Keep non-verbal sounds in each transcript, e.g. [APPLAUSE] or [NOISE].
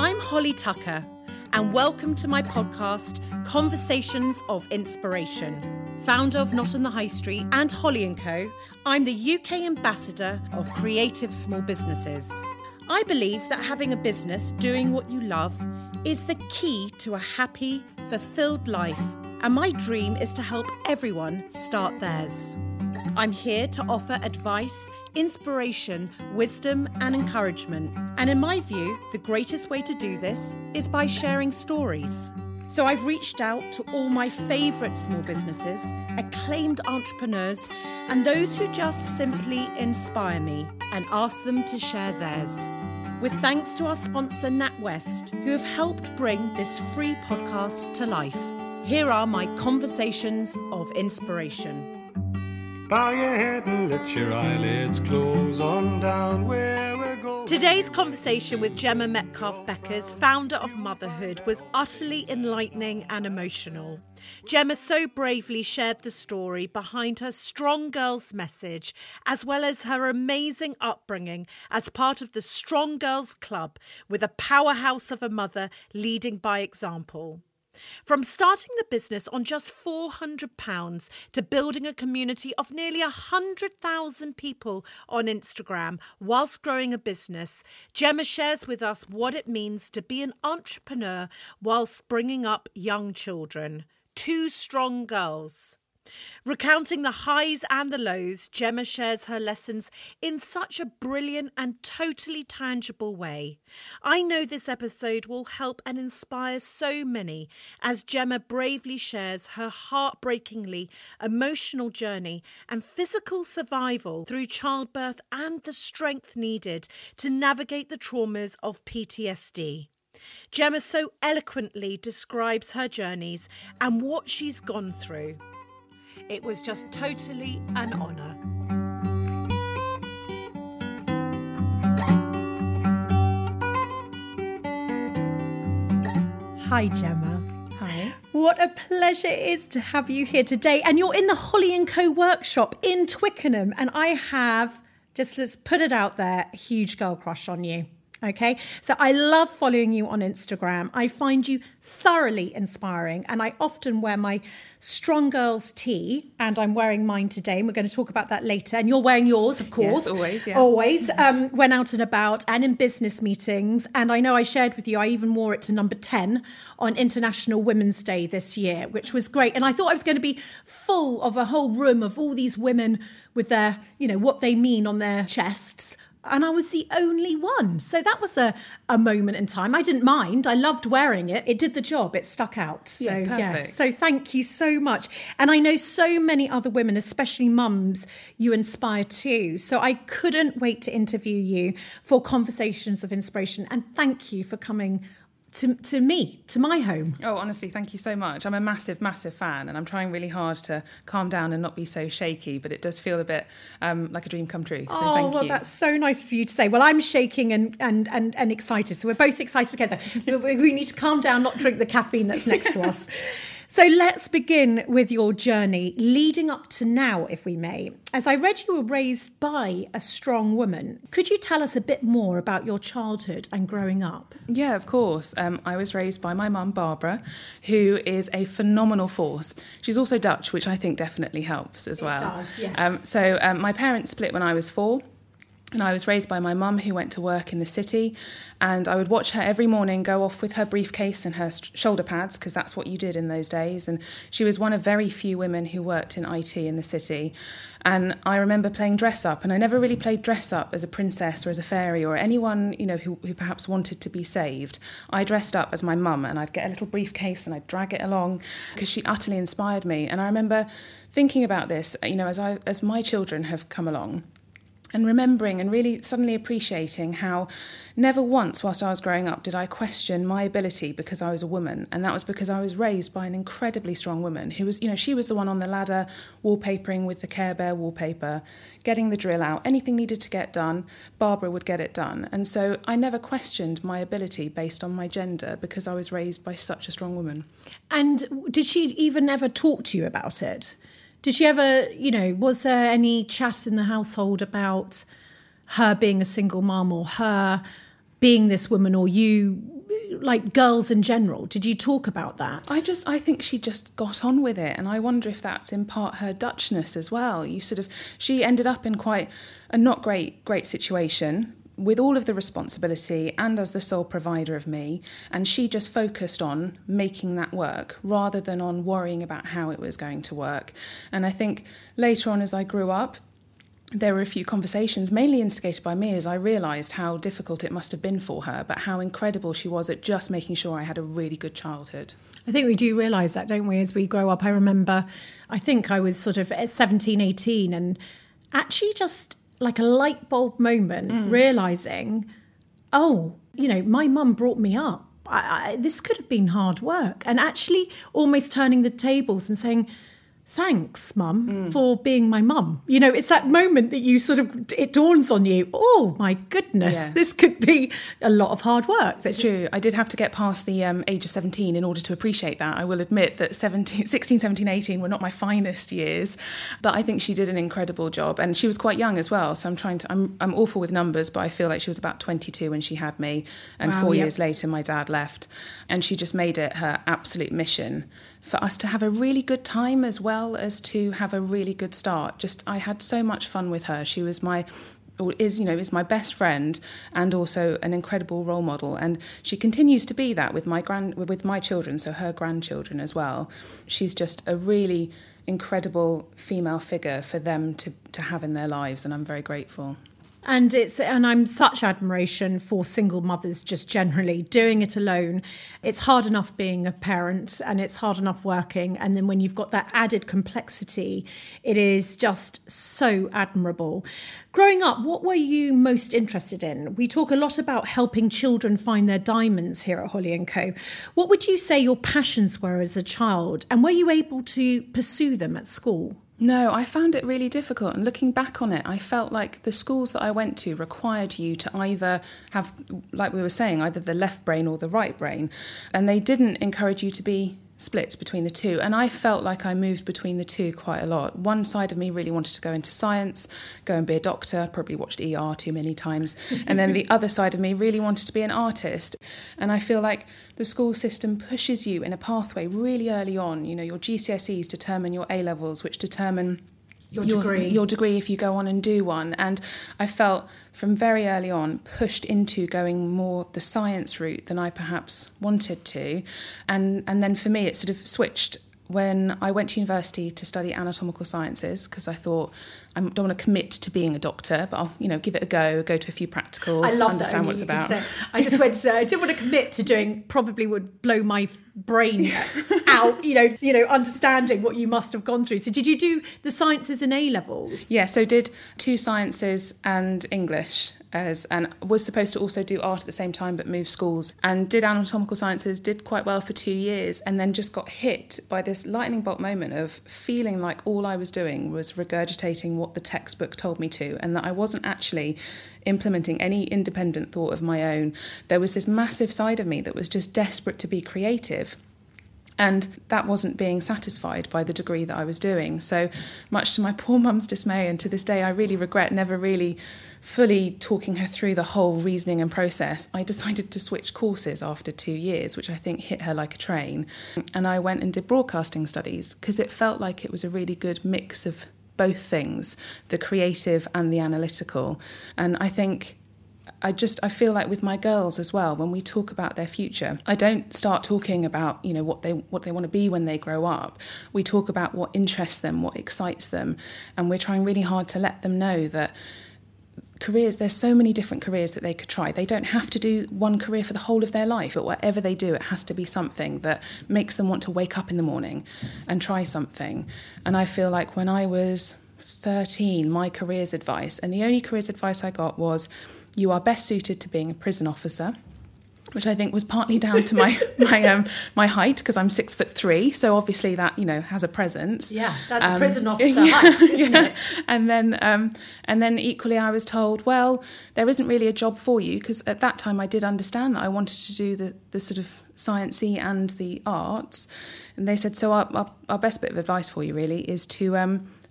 I'm Holly Tucker, and welcome to my podcast, Conversations of Inspiration. Founder of Not on the High Street and Holly & Co., I'm the UK ambassador of creative small businesses. I believe that having a business doing what you love is the key to a happy, fulfilled life, and my dream is to help everyone start theirs. I'm here to offer advice, inspiration, wisdom, and encouragement. And in my view, the greatest way to do this is by sharing stories. So I've reached out to all my favourite small businesses, acclaimed entrepreneurs, and those who just simply inspire me and asked them to share theirs. With thanks to our sponsor, NatWest, who have helped bring this free podcast to life. Here are my conversations of inspiration. Bow your head and let your eyelids close on down where we're going. Today's conversation with Gemma Metcalf Beckers, founder of Motherhood, was utterly enlightening and emotional. Gemma so bravely shared the story behind her Strong Girls message, as well as her amazing upbringing as part of the Strong Girls Club, with a powerhouse of a mother leading by example. From starting the business on just £400 to building a community of nearly 100,000 people on Instagram whilst growing a business, Gemma shares with us what it means to be an entrepreneur whilst bringing up young children. Two strong girls. Recounting the highs and the lows, Gemma shares her lessons in such a brilliant and totally tangible way. I know this episode will help and inspire so many as Gemma bravely shares her heartbreakingly emotional journey and physical survival through childbirth and the strength needed to navigate the traumas of PTSD. Gemma so eloquently describes her journeys and what she's gone through. It was just totally an honour. Hi, Gemma. Hi. What a pleasure it is to have you here today. And you're in the Holly & Co workshop in Twickenham. And I have, just to put it out there, a huge girl crush on you. Okay, so I love following you on Instagram. I find you thoroughly inspiring, and I often wear my Strong Girls tee, and I'm wearing mine today. And we're going to talk about that later. And you're wearing yours, of course, Yes, always, yeah. always. Um, when out and about and in business meetings, and I know I shared with you. I even wore it to number ten on International Women's Day this year, which was great. And I thought I was going to be full of a whole room of all these women with their, you know, what they mean on their chests and I was the only one. So that was a, a moment in time. I didn't mind. I loved wearing it. It did the job. It stuck out. So Yeah, yes. perfect. So thank you so much. And I know so many other women, especially mums, you inspire too. So I couldn't wait to interview you for conversations of inspiration. And thank you for coming to, to me, to my home. Oh, honestly, thank you so much. I'm a massive, massive fan, and I'm trying really hard to calm down and not be so shaky. But it does feel a bit um, like a dream come true. So oh, thank well, you. that's so nice for you to say. Well, I'm shaking and and and, and excited, so we're both excited together. [LAUGHS] we we need to calm down, not drink the caffeine that's next to us. [LAUGHS] So let's begin with your journey leading up to now, if we may. As I read, you were raised by a strong woman. Could you tell us a bit more about your childhood and growing up? Yeah, of course. Um, I was raised by my mum, Barbara, who is a phenomenal force. She's also Dutch, which I think definitely helps as well. does, yes. Um, so um, my parents split when I was four. And I was raised by my mum who went to work in the city. And I would watch her every morning go off with her briefcase and her sh- shoulder pads, because that's what you did in those days. And she was one of very few women who worked in IT in the city. And I remember playing dress up, and I never really played dress up as a princess or as a fairy or anyone, you know, who, who perhaps wanted to be saved. I dressed up as my mum, and I'd get a little briefcase and I'd drag it along because she utterly inspired me. And I remember thinking about this, you know, as I as my children have come along and remembering and really suddenly appreciating how never once whilst I was growing up did I question my ability because I was a woman. And that was because I was raised by an incredibly strong woman who was you know she was the one on the ladder wallpapering with the Care Bear wallpaper getting the drill out anything needed to get done Barbara would get it done. And so I never questioned my ability based on my gender because I was raised by such a strong woman. And did she even ever talk to you about it? Did she ever, you know, was there any chat in the household about her being a single mom or her being this woman or you like girls in general? Did you talk about that? I just I think she just got on with it and I wonder if that's in part her Dutchness as well. You sort of she ended up in quite a not great great situation with all of the responsibility and as the sole provider of me and she just focused on making that work rather than on worrying about how it was going to work. And I think later on as I grew up there were a few conversations, mainly instigated by me, as I realised how difficult it must have been for her, but how incredible she was at just making sure I had a really good childhood. I think we do realise that, don't we, as we grow up? I remember, I think I was sort of 17, 18, and actually just like a light bulb moment, mm. realising, oh, you know, my mum brought me up. I, I, this could have been hard work. And actually almost turning the tables and saying, thanks mum mm. for being my mum you know it's that moment that you sort of it dawns on you oh my goodness yeah. this could be a lot of hard work it's true i did have to get past the um, age of 17 in order to appreciate that i will admit that 17, [LAUGHS] 16 17 18 were not my finest years but i think she did an incredible job and she was quite young as well so i'm trying to i'm, I'm awful with numbers but i feel like she was about 22 when she had me and wow, four yep. years later my dad left and she just made it her absolute mission for us to have a really good time as well as to have a really good start. Just I had so much fun with her. She was my is you know is my best friend and also an incredible role model and she continues to be that with my grand with my children so her grandchildren as well she's just a really incredible female figure for them to to have in their lives and I'm very grateful and it's and i'm such admiration for single mothers just generally doing it alone. It's hard enough being a parent and it's hard enough working. And then when you've got that added complexity it is just so admirable. Growing up what were you most interested in? We talk a lot about helping children find their diamonds here at holly and co. What would you say your passions were as a child? And were you able to pursue them at school no, I found it really difficult. And looking back on it, I felt like the schools that I went to required you to either have, like we were saying, either the left brain or the right brain. And they didn't encourage you to be split between the two. And I felt like I moved between the two quite a lot. One side of me really wanted to go into science, go and be a doctor, probably watched ER too many times. And then the [LAUGHS] other side of me really wanted to be an artist. And I feel like the school system pushes you in a pathway really early on. You know, your GCSEs determine your A levels, which determine your degree. Your, your, degree if you go on and do one. And I felt from very early on pushed into going more the science route than I perhaps wanted to. And and then for me it sort of switched when I went to university to study anatomical sciences because I thought I don't want to commit to being a doctor, but I'll you know give it a go, go to a few practicals, I love understand what it's about. I just went. To, I didn't want to commit to doing. Probably would blow my brain [LAUGHS] out. You know, you know, understanding what you must have gone through. So, did you do the sciences and A levels? Yeah, so did two sciences and English as and was supposed to also do art at the same time but moved schools. And did anatomical sciences did quite well for 2 years and then just got hit by this lightning bolt moment of feeling like all I was doing was regurgitating what the textbook told me to and that I wasn't actually implementing any independent thought of my own. There was this massive side of me that was just desperate to be creative and that wasn't being satisfied by the degree that I was doing. So, much to my poor mum's dismay, and to this day, I really regret never really fully talking her through the whole reasoning and process, I decided to switch courses after two years, which I think hit her like a train. And I went and did broadcasting studies because it felt like it was a really good mix of both things the creative and the analytical. And I think I just I feel like with my girls as well when we talk about their future I don't start talking about you know what they what they want to be when they grow up. We talk about what interests them what excites them and we're trying really hard to let them know that careers there's so many different careers that they could try. They don't have to do one career for the whole of their life but whatever they do it has to be something that makes them want to wake up in the morning and try something. And i feel like when i was 13 my careers advice and the only careers advice i got was you are best suited to being a prison officer which I think was partly down to my [LAUGHS] my um, my height because I'm six foot three, so obviously that you know has a presence. Yeah, that's um, a prison [LAUGHS] officer yeah, height, isn't yeah. it? And then um, and then equally, I was told, well, there isn't really a job for you because at that time I did understand that I wanted to do the the sort of sciencey and the arts, and they said, so our, our, our best bit of advice for you really is to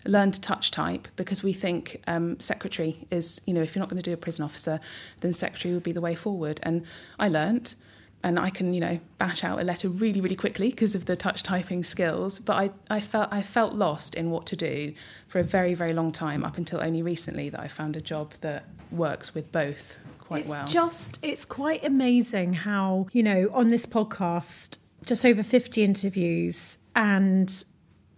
learn to touch type because we think um, secretary is, you know, if you're not going to do a prison officer, then secretary would be the way forward. And I learnt, and I can, you know, bash out a letter really, really quickly because of the touch typing skills. But I, I felt I felt lost in what to do for a very, very long time up until only recently that I found a job that works with both quite it's well. It's just it's quite amazing how you know on this podcast just over 50 interviews and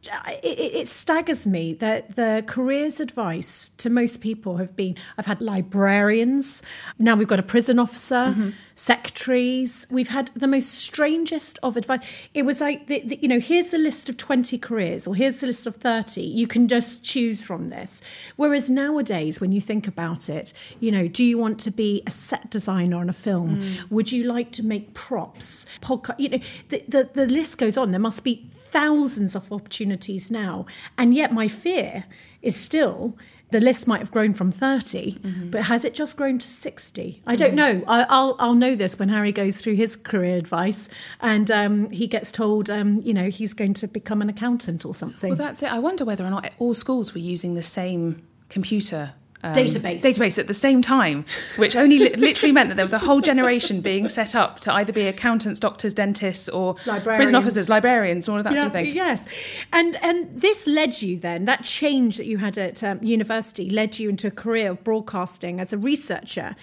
it, it, staggers me that the careers advice to most people have been I've had librarians, now we've got a prison officer, mm-hmm. Secretaries. We've had the most strangest of advice. It was like, the, the, you know, here's a list of 20 careers or here's a list of 30. You can just choose from this. Whereas nowadays, when you think about it, you know, do you want to be a set designer on a film? Mm. Would you like to make props? Podcast, you know, the, the, the list goes on. There must be thousands of opportunities opportunities now. And yet, my fear is still the list might have grown from 30 mm-hmm. but has it just grown to 60 i don't mm-hmm. know I, will I'll know this when harry goes through his career advice and um, he gets told um, you know he's going to become an accountant or something well that's it i wonder whether or not all schools were using the same computer um, database database at the same time, which only li- literally meant that there was a whole generation being set up to either be accountants, doctors, dentists, or prison officers, librarians, all of that yeah, sort of thing. Yes, and and this led you then that change that you had at um, university led you into a career of broadcasting as a researcher.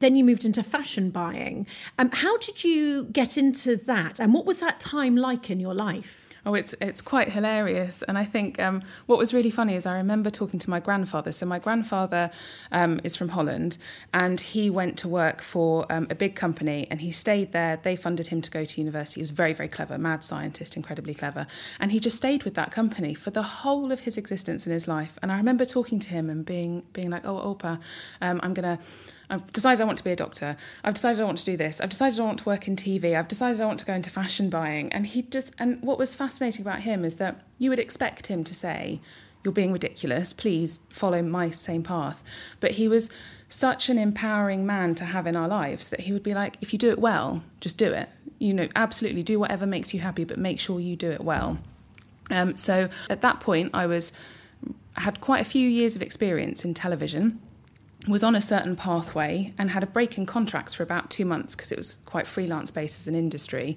Then you moved into fashion buying. Um, how did you get into that, and what was that time like in your life? Oh, it's it's quite hilarious, and I think um, what was really funny is I remember talking to my grandfather. So my grandfather um, is from Holland, and he went to work for um, a big company, and he stayed there. They funded him to go to university. He was very very clever, mad scientist, incredibly clever, and he just stayed with that company for the whole of his existence in his life. And I remember talking to him and being being like, "Oh, Opa, um, I'm gonna." I've decided I want to be a doctor. I've decided I want to do this. I've decided I want to work in TV. I've decided I want to go into fashion buying. And he just, and what was fascinating about him is that you would expect him to say, You're being ridiculous. Please follow my same path. But he was such an empowering man to have in our lives that he would be like, If you do it well, just do it. You know, absolutely do whatever makes you happy, but make sure you do it well. Um, so at that point, I was had quite a few years of experience in television was on a certain pathway and had a break in contracts for about two months because it was quite freelance based as an industry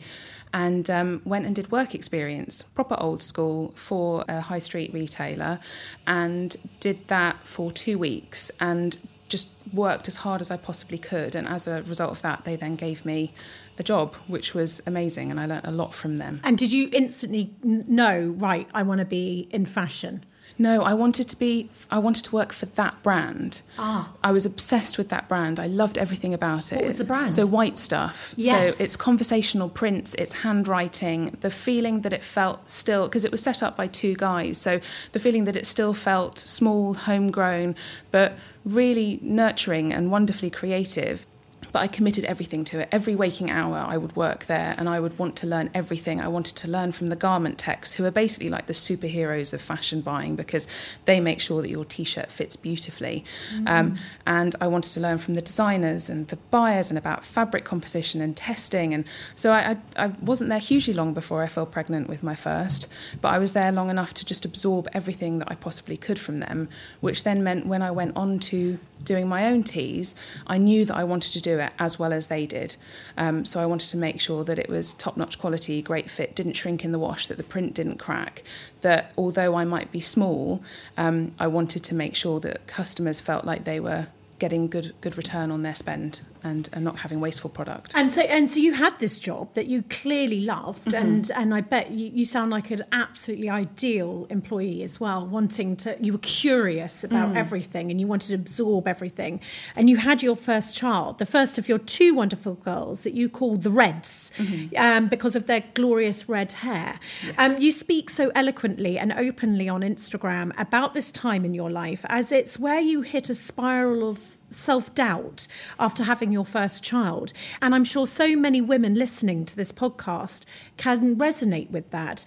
and um, went and did work experience proper old school for a high street retailer and did that for two weeks and just worked as hard as I possibly could and as a result of that they then gave me a job which was amazing and I learnt a lot from them. And did you instantly know right I want to be in fashion no, I wanted to be. I wanted to work for that brand. Ah. I was obsessed with that brand. I loved everything about it. What was the brand? So white stuff. Yes. So it's conversational prints. It's handwriting. The feeling that it felt still because it was set up by two guys. So the feeling that it still felt small, homegrown, but really nurturing and wonderfully creative but I committed everything to it. Every waking hour, I would work there and I would want to learn everything. I wanted to learn from the garment techs, who are basically like the superheroes of fashion buying because they make sure that your t shirt fits beautifully. Mm-hmm. Um, and I wanted to learn from the designers and the buyers and about fabric composition and testing. And so I, I, I wasn't there hugely long before I fell pregnant with my first, but I was there long enough to just absorb everything that I possibly could from them, which then meant when I went on to doing my own teas, I knew that I wanted to do it as well as they did. Um, so I wanted to make sure that it was top notch quality, great fit, didn't shrink in the wash, that the print didn't crack, that although I might be small, um, I wanted to make sure that customers felt like they were getting good, good return on their spend. And, and not having wasteful product. And so and so you had this job that you clearly loved mm-hmm. and and I bet you, you sound like an absolutely ideal employee as well, wanting to you were curious about mm. everything and you wanted to absorb everything. And you had your first child, the first of your two wonderful girls that you called the Reds mm-hmm. um, because of their glorious red hair. Yes. Um, you speak so eloquently and openly on Instagram about this time in your life as it's where you hit a spiral of self doubt after having your first child. And I'm sure so many women listening to this podcast can resonate with that.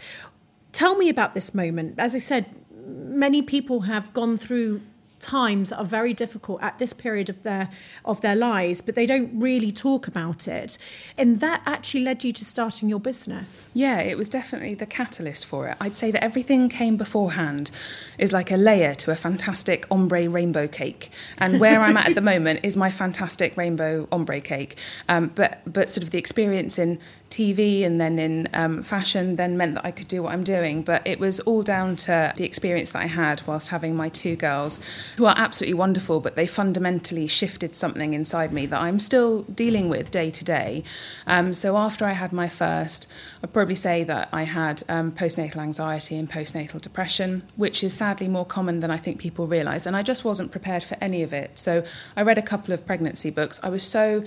Tell me about this moment. As I said, many people have gone through times are very difficult at this period of their of their lives, but they don't really talk about it. And that actually led you to starting your business. Yeah, it was definitely the catalyst for it. I'd say that everything came beforehand is like a layer to a fantastic ombre rainbow cake. And where I'm at at the [LAUGHS] moment is my fantastic rainbow ombre cake. Um, but but sort of the experience in TV and then in um, fashion then meant that I could do what I'm doing. But it was all down to the experience that I had whilst having my two girls, who are absolutely wonderful, but they fundamentally shifted something inside me that I'm still dealing with day to day. Um, so after I had my first, I'd probably say that I had um, postnatal anxiety and postnatal depression, which is sadly more common than I think people realise. And I just wasn't prepared for any of it. So I read a couple of pregnancy books. I was so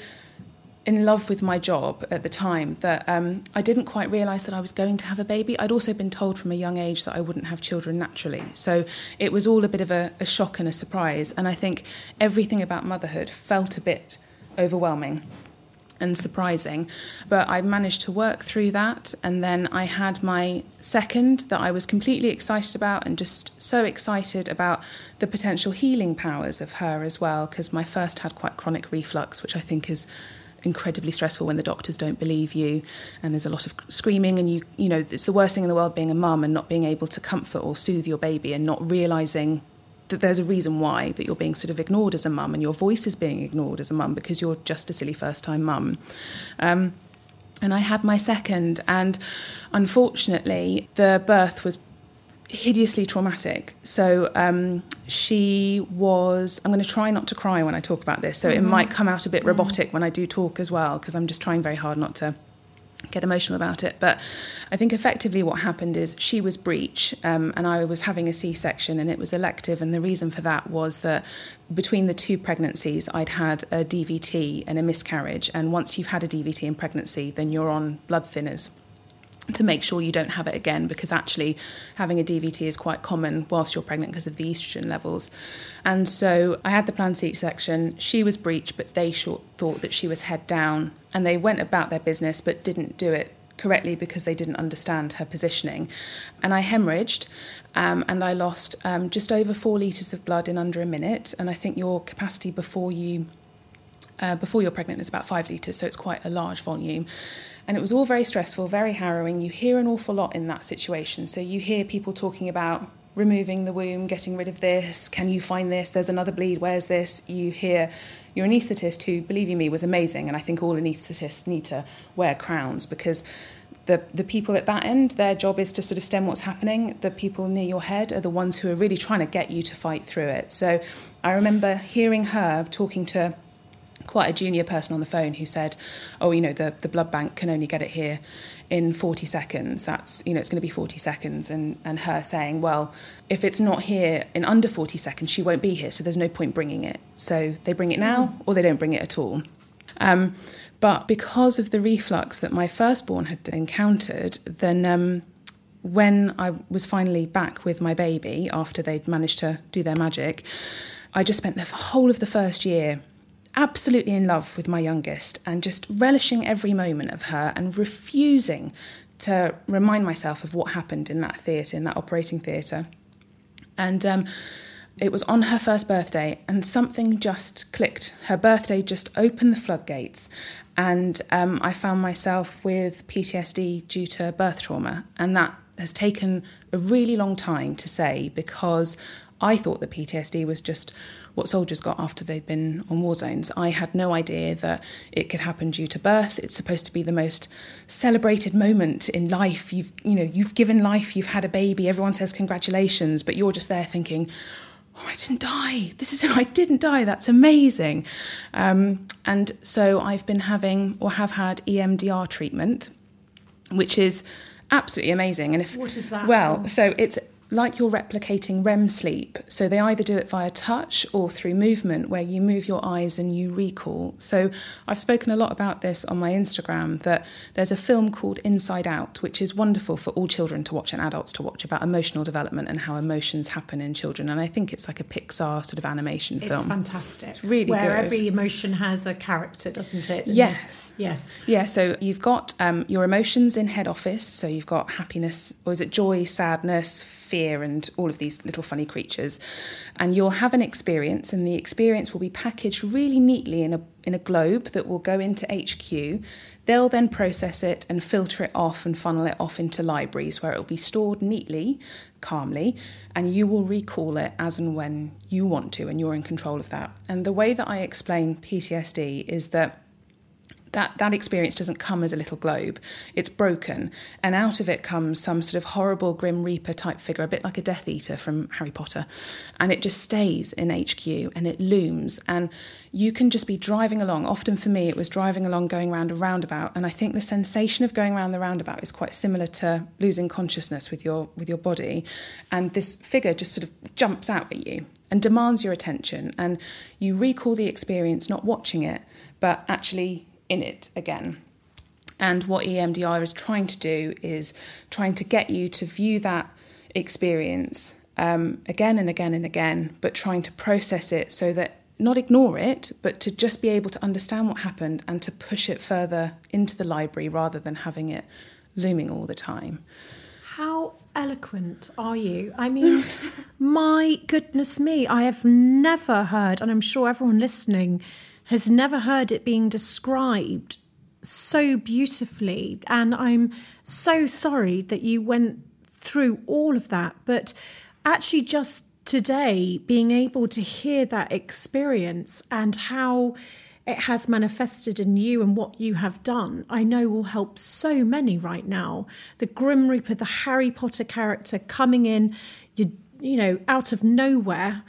in love with my job at the time that um, I didn't quite realise that I was going to have a baby. I'd also been told from a young age that I wouldn't have children naturally. So it was all a bit of a, a shock and a surprise. And I think everything about motherhood felt a bit overwhelming and surprising. But I managed to work through that. And then I had my second that I was completely excited about and just so excited about the potential healing powers of her as well, because my first had quite chronic reflux, which I think is incredibly stressful when the doctors don't believe you and there's a lot of screaming and you you know it's the worst thing in the world being a mum and not being able to comfort or soothe your baby and not realizing that there's a reason why that you're being sort of ignored as a mum and your voice is being ignored as a mum because you're just a silly first time mum. Um, and I had my second and unfortunately the birth was hideously traumatic. So um, she was. I'm going to try not to cry when I talk about this, so mm-hmm. it might come out a bit mm-hmm. robotic when I do talk as well, because I'm just trying very hard not to get emotional about it. But I think effectively what happened is she was breech, um, and I was having a C-section, and it was elective. And the reason for that was that between the two pregnancies, I'd had a DVT and a miscarriage. And once you've had a DVT in pregnancy, then you're on blood thinners to make sure you don't have it again because actually having a DVT is quite common whilst you're pregnant because of the estrogen levels. And so I had the planned C section. She was breech, but they short, thought that she was head down and they went about their business but didn't do it correctly because they didn't understand her positioning. And I hemorrhaged um, and I lost um, just over four litres of blood in under a minute. And I think your capacity before you uh, before you're pregnant is about five litres, so it's quite a large volume. And it was all very stressful, very harrowing. You hear an awful lot in that situation. So you hear people talking about removing the womb, getting rid of this, can you find this? There's another bleed, where's this? You hear your anaesthetist, who, believe you me, was amazing. And I think all anaesthetists need to wear crowns because the, the people at that end, their job is to sort of stem what's happening. The people near your head are the ones who are really trying to get you to fight through it. So I remember hearing her talking to quite a junior person on the phone who said, "Oh, you know, the the blood bank can only get it here in 40 seconds. That's you know, it's going to be 40 seconds." And and her saying, "Well, if it's not here in under 40 seconds, she won't be here. So there's no point bringing it. So they bring it now, or they don't bring it at all." Um, but because of the reflux that my firstborn had encountered, then um, when I was finally back with my baby after they'd managed to do their magic, I just spent the whole of the first year absolutely in love with my youngest and just relishing every moment of her and refusing to remind myself of what happened in that theatre, in that operating theatre. And um, it was on her first birthday, and something just clicked. Her birthday just opened the floodgates, and um, I found myself with PTSD due to birth trauma. And that has taken a really long time to say because I thought that PTSD was just what soldiers got after they'd been on war zones. I had no idea that it could happen due to birth. It's supposed to be the most celebrated moment in life. You've you know you've given life, you've had a baby. Everyone says congratulations, but you're just there thinking. Oh, I didn't die. This is [LAUGHS] I didn't die. That's amazing. Um, and so I've been having or have had EMDR treatment, which is absolutely amazing. And if what is that? Well, so it's like you're replicating REM sleep. So they either do it via touch or through movement, where you move your eyes and you recall. So I've spoken a lot about this on my Instagram that there's a film called Inside Out, which is wonderful for all children to watch and adults to watch about emotional development and how emotions happen in children. And I think it's like a Pixar sort of animation it's film. It's fantastic. It's really where good. every emotion has a character, doesn't it? And yes. Yes. Yeah. So you've got um, your emotions in head office. So you've got happiness, or is it joy, sadness? Fear and all of these little funny creatures. And you'll have an experience, and the experience will be packaged really neatly in a, in a globe that will go into HQ. They'll then process it and filter it off and funnel it off into libraries where it will be stored neatly, calmly, and you will recall it as and when you want to, and you're in control of that. And the way that I explain PTSD is that that, that experience doesn't come as a little globe. It's broken, and out of it comes some sort of horrible Grim Reaper type figure, a bit like a Death Eater from Harry Potter. And it just stays in HQ and it looms. And you can just be driving along. Often for me, it was driving along, going around a roundabout. And I think the sensation of going around the roundabout is quite similar to losing consciousness with your, with your body. And this figure just sort of jumps out at you and demands your attention. And you recall the experience, not watching it, but actually in it again. And what EMDR is trying to do is trying to get you to view that experience um, again and again and again, but trying to process it so that not ignore it, but to just be able to understand what happened and to push it further into the library rather than having it looming all the time. How eloquent are you? I mean, [LAUGHS] my goodness me, I have never heard, and I'm sure everyone listening has never heard it being described so beautifully. And I'm so sorry that you went through all of that. But actually, just today, being able to hear that experience and how it has manifested in you and what you have done, I know will help so many right now. The Grim Reaper, the Harry Potter character coming in, you, you know, out of nowhere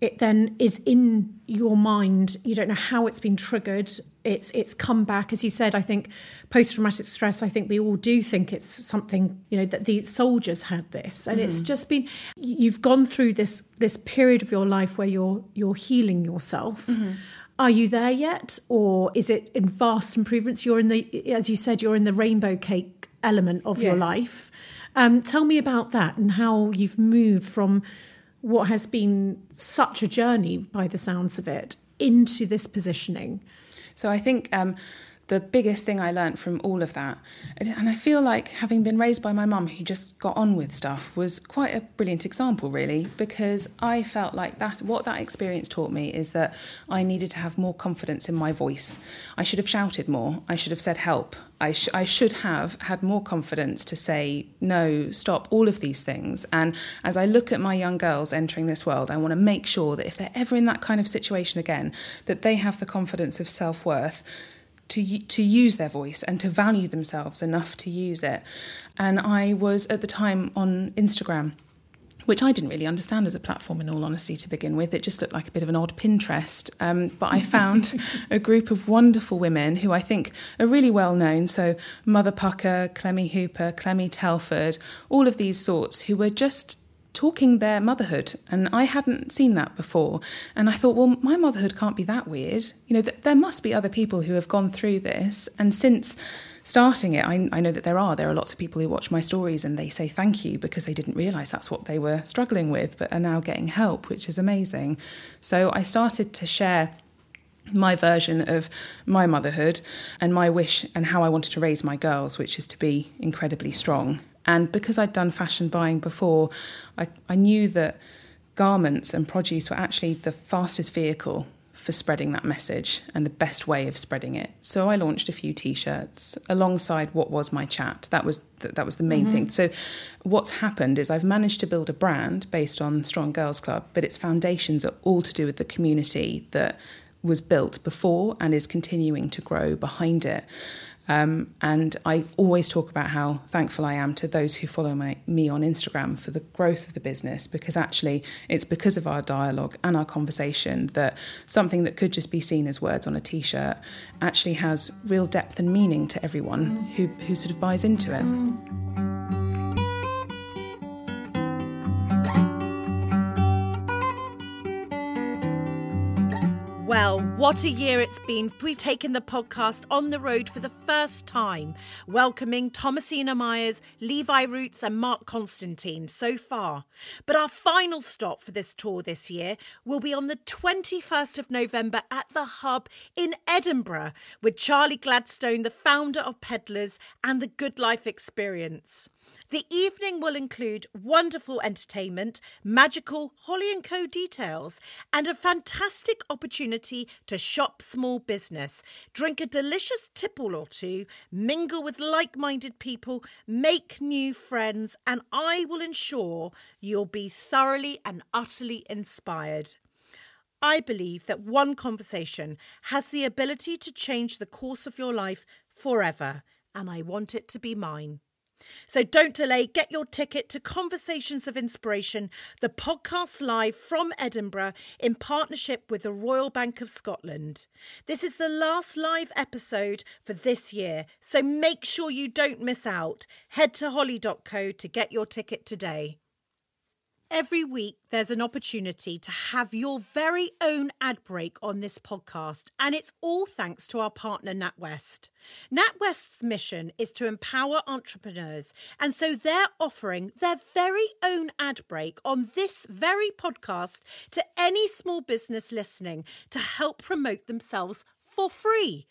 it then is in your mind. You don't know how it's been triggered. It's it's come back. As you said i think post traumatic stress i think we all do think it's something you know that the soldiers had this. And mm. it's just been you've gone through this this period of your life where you're you're healing yourself. Mm-hmm. are you there yet? Or is it in vast improvements? You're in the as you said you're in the rainbow cake element of yes. your life. Um, tell me about that and how you've moved from what has been such a journey by the sounds of it into this positioning. So I think um, the biggest thing I learnt from all of that, and I feel like having been raised by my mum who just got on with stuff, was quite a brilliant example, really, because I felt like that. What that experience taught me is that I needed to have more confidence in my voice. I should have shouted more. I should have said help. I, sh- I should have had more confidence to say no, stop, all of these things. And as I look at my young girls entering this world, I want to make sure that if they're ever in that kind of situation again, that they have the confidence of self worth to to use their voice and to value themselves enough to use it. And I was at the time on Instagram which I didn't really understand as a platform, in all honesty, to begin with. It just looked like a bit of an odd Pinterest. Um, but I found [LAUGHS] a group of wonderful women who I think are really well known. So, Mother Pucker, Clemmie Hooper, Clemmie Telford, all of these sorts who were just talking their motherhood and I hadn't seen that before. And I thought well my motherhood can't be that weird. You know th- there must be other people who have gone through this. And since starting it I, I know that there are. There are lots of people who watch my stories and they say thank you because they didn't realize that's what they were struggling with but are now getting help which is amazing. So I started to share my version of my motherhood and my wish and how I wanted to raise my girls, which is to be incredibly strong and because I'd done fashion buying before, I, I knew that garments and produce were actually the fastest vehicle for spreading that message and the best way of spreading it. So I launched a few t-shirts alongside what was my chat. That was th- that was the main mm-hmm. thing. So what's happened is I've managed to build a brand based on Strong Girls Club, but its foundations are all to do with the community that was built before and is continuing to grow behind it. Um, and I always talk about how thankful I am to those who follow my, me on Instagram for the growth of the business because actually it's because of our dialogue and our conversation that something that could just be seen as words on a t shirt actually has real depth and meaning to everyone who, who sort of buys into it. Well, what a year it's been. We've taken the podcast on the road for the first time, welcoming Thomasina Miers, Levi Roots, and Mark Constantine so far. But our final stop for this tour this year will be on the 21st of November at the Hub in Edinburgh with Charlie Gladstone, the founder of Pedlars and the Good Life Experience. The evening will include wonderful entertainment, magical Holly & Co details, and a fantastic opportunity to shop small business, drink a delicious tipple or two, mingle with like-minded people, make new friends, and I will ensure you'll be thoroughly and utterly inspired. I believe that one conversation has the ability to change the course of your life forever, and I want it to be mine. So don't delay, get your ticket to Conversations of Inspiration, the podcast live from Edinburgh in partnership with the Royal Bank of Scotland. This is the last live episode for this year, so make sure you don't miss out. Head to holly.co to get your ticket today. Every week, there's an opportunity to have your very own ad break on this podcast, and it's all thanks to our partner, NatWest. NatWest's mission is to empower entrepreneurs, and so they're offering their very own ad break on this very podcast to any small business listening to help promote themselves for free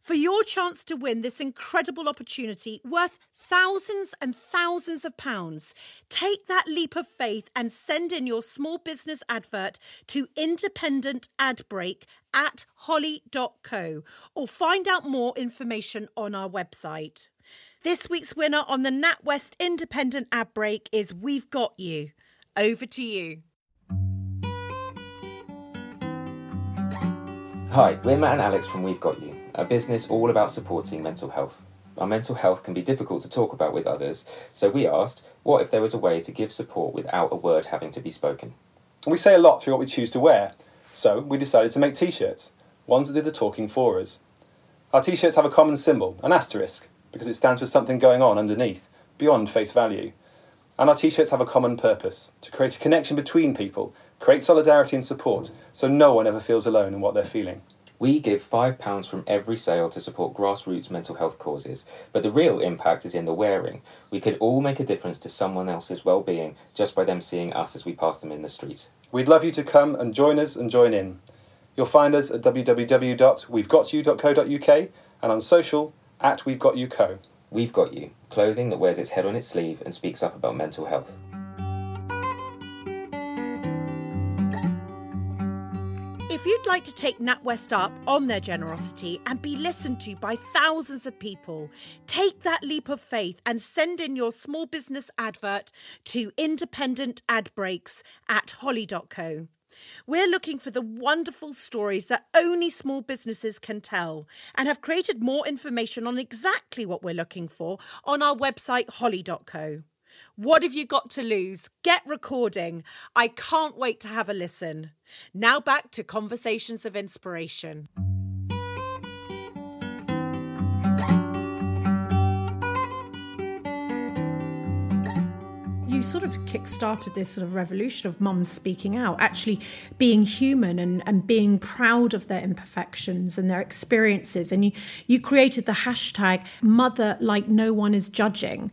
for your chance to win this incredible opportunity worth thousands and thousands of pounds. Take that leap of faith and send in your small business advert to independent ad break at holly.co or find out more information on our website. This week's winner on the NatWest Independent Ad Break is We've Got You. Over to you. Hi, we're Matt and Alex from We've Got You a business all about supporting mental health. Our mental health can be difficult to talk about with others, so we asked what if there was a way to give support without a word having to be spoken? We say a lot through what we choose to wear, so we decided to make t shirts, ones that did the talking for us. Our t shirts have a common symbol, an asterisk, because it stands for something going on underneath, beyond face value. And our t shirts have a common purpose to create a connection between people, create solidarity and support, so no one ever feels alone in what they're feeling. We give £5 from every sale to support grassroots mental health causes, but the real impact is in the wearing. We could all make a difference to someone else's well-being just by them seeing us as we pass them in the street. We'd love you to come and join us and join in. You'll find us at www.we'vegotyou.co.uk and on social at We've Got You Co. We've Got You, clothing that wears its head on its sleeve and speaks up about mental health. You'd like to take NatWest up on their generosity and be listened to by thousands of people, take that leap of faith and send in your small business advert to independent ad breaks at holly.co. We're looking for the wonderful stories that only small businesses can tell and have created more information on exactly what we're looking for on our website holly.co. What have you got to lose? Get recording. I can't wait to have a listen. Now back to Conversations of Inspiration. you sort of kick-started this sort of revolution of mums speaking out, actually being human and, and being proud of their imperfections and their experiences. And you, you created the hashtag mother like no one is judging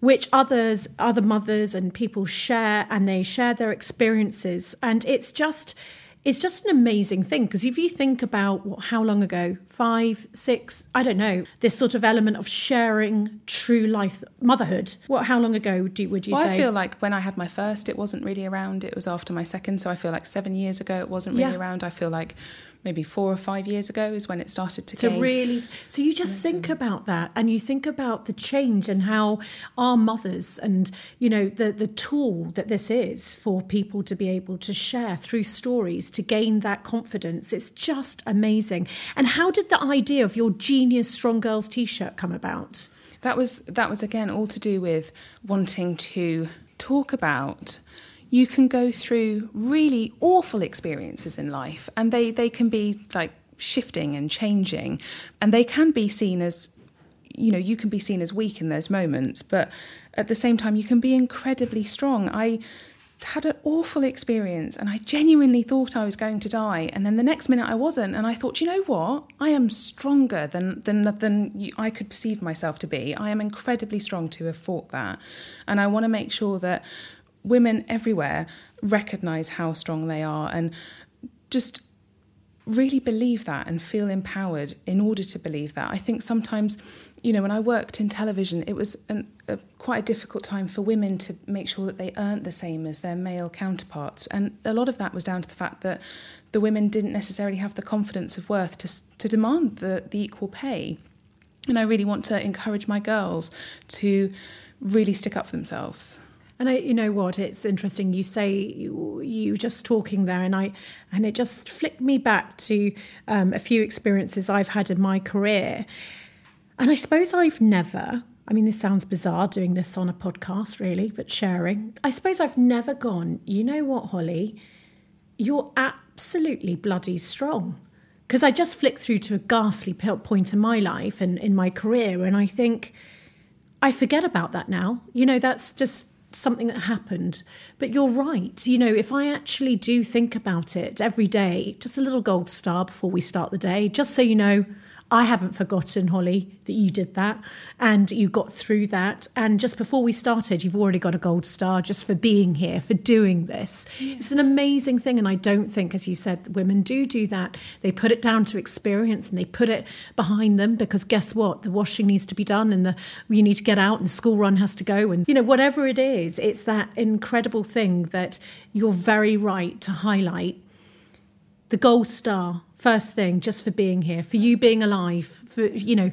which others, other mothers and people share, and they share their experiences. And it's just, it's just an amazing thing because if you think about what, how long ago, five, six, I don't know, this sort of element of sharing true life motherhood. What, how long ago do, would you well, say? I feel like when I had my first, it wasn't really around. It was after my second, so I feel like seven years ago, it wasn't really yeah. around. I feel like maybe four or five years ago is when it started to, to really so you just think about that and you think about the change and how our mothers and you know the the tool that this is for people to be able to share through stories to gain that confidence. It's just amazing. And how did the idea of your genius strong girls t-shirt come about? That was that was again all to do with wanting to talk about you can go through really awful experiences in life and they, they can be like shifting and changing and they can be seen as you know you can be seen as weak in those moments but at the same time you can be incredibly strong. I had an awful experience and i genuinely thought i was going to die and then the next minute i wasn't and i thought you know what? I am stronger than than than i could perceive myself to be. I am incredibly strong to have fought that and i want to make sure that women everywhere recognize how strong they are and just really believe that and feel empowered in order to believe that. I think sometimes you know, when I worked in television, it was an, a, quite a difficult time for women to make sure that they earned the same as their male counterparts. And a lot of that was down to the fact that the women didn't necessarily have the confidence of worth to, to demand the, the equal pay. And I really want to encourage my girls to really stick up for themselves. And I, you know what, it's interesting. You say you, you just talking there, and I, and it just flicked me back to um, a few experiences I've had in my career, and I suppose I've never. I mean, this sounds bizarre doing this on a podcast, really, but sharing. I suppose I've never gone. You know what, Holly, you're absolutely bloody strong. Because I just flicked through to a ghastly point in my life and in my career, and I think I forget about that now. You know, that's just something that happened. But you're right. You know, if I actually do think about it every day, just a little gold star before we start the day, just so you know, I haven't forgotten, Holly, that you did that and you got through that. And just before we started, you've already got a gold star just for being here, for doing this. Yeah. It's an amazing thing. And I don't think, as you said, women do do that. They put it down to experience and they put it behind them because guess what? The washing needs to be done and the you need to get out and the school run has to go. And, you know, whatever it is, it's that incredible thing that you're very right to highlight the gold star first thing just for being here for you being alive for you know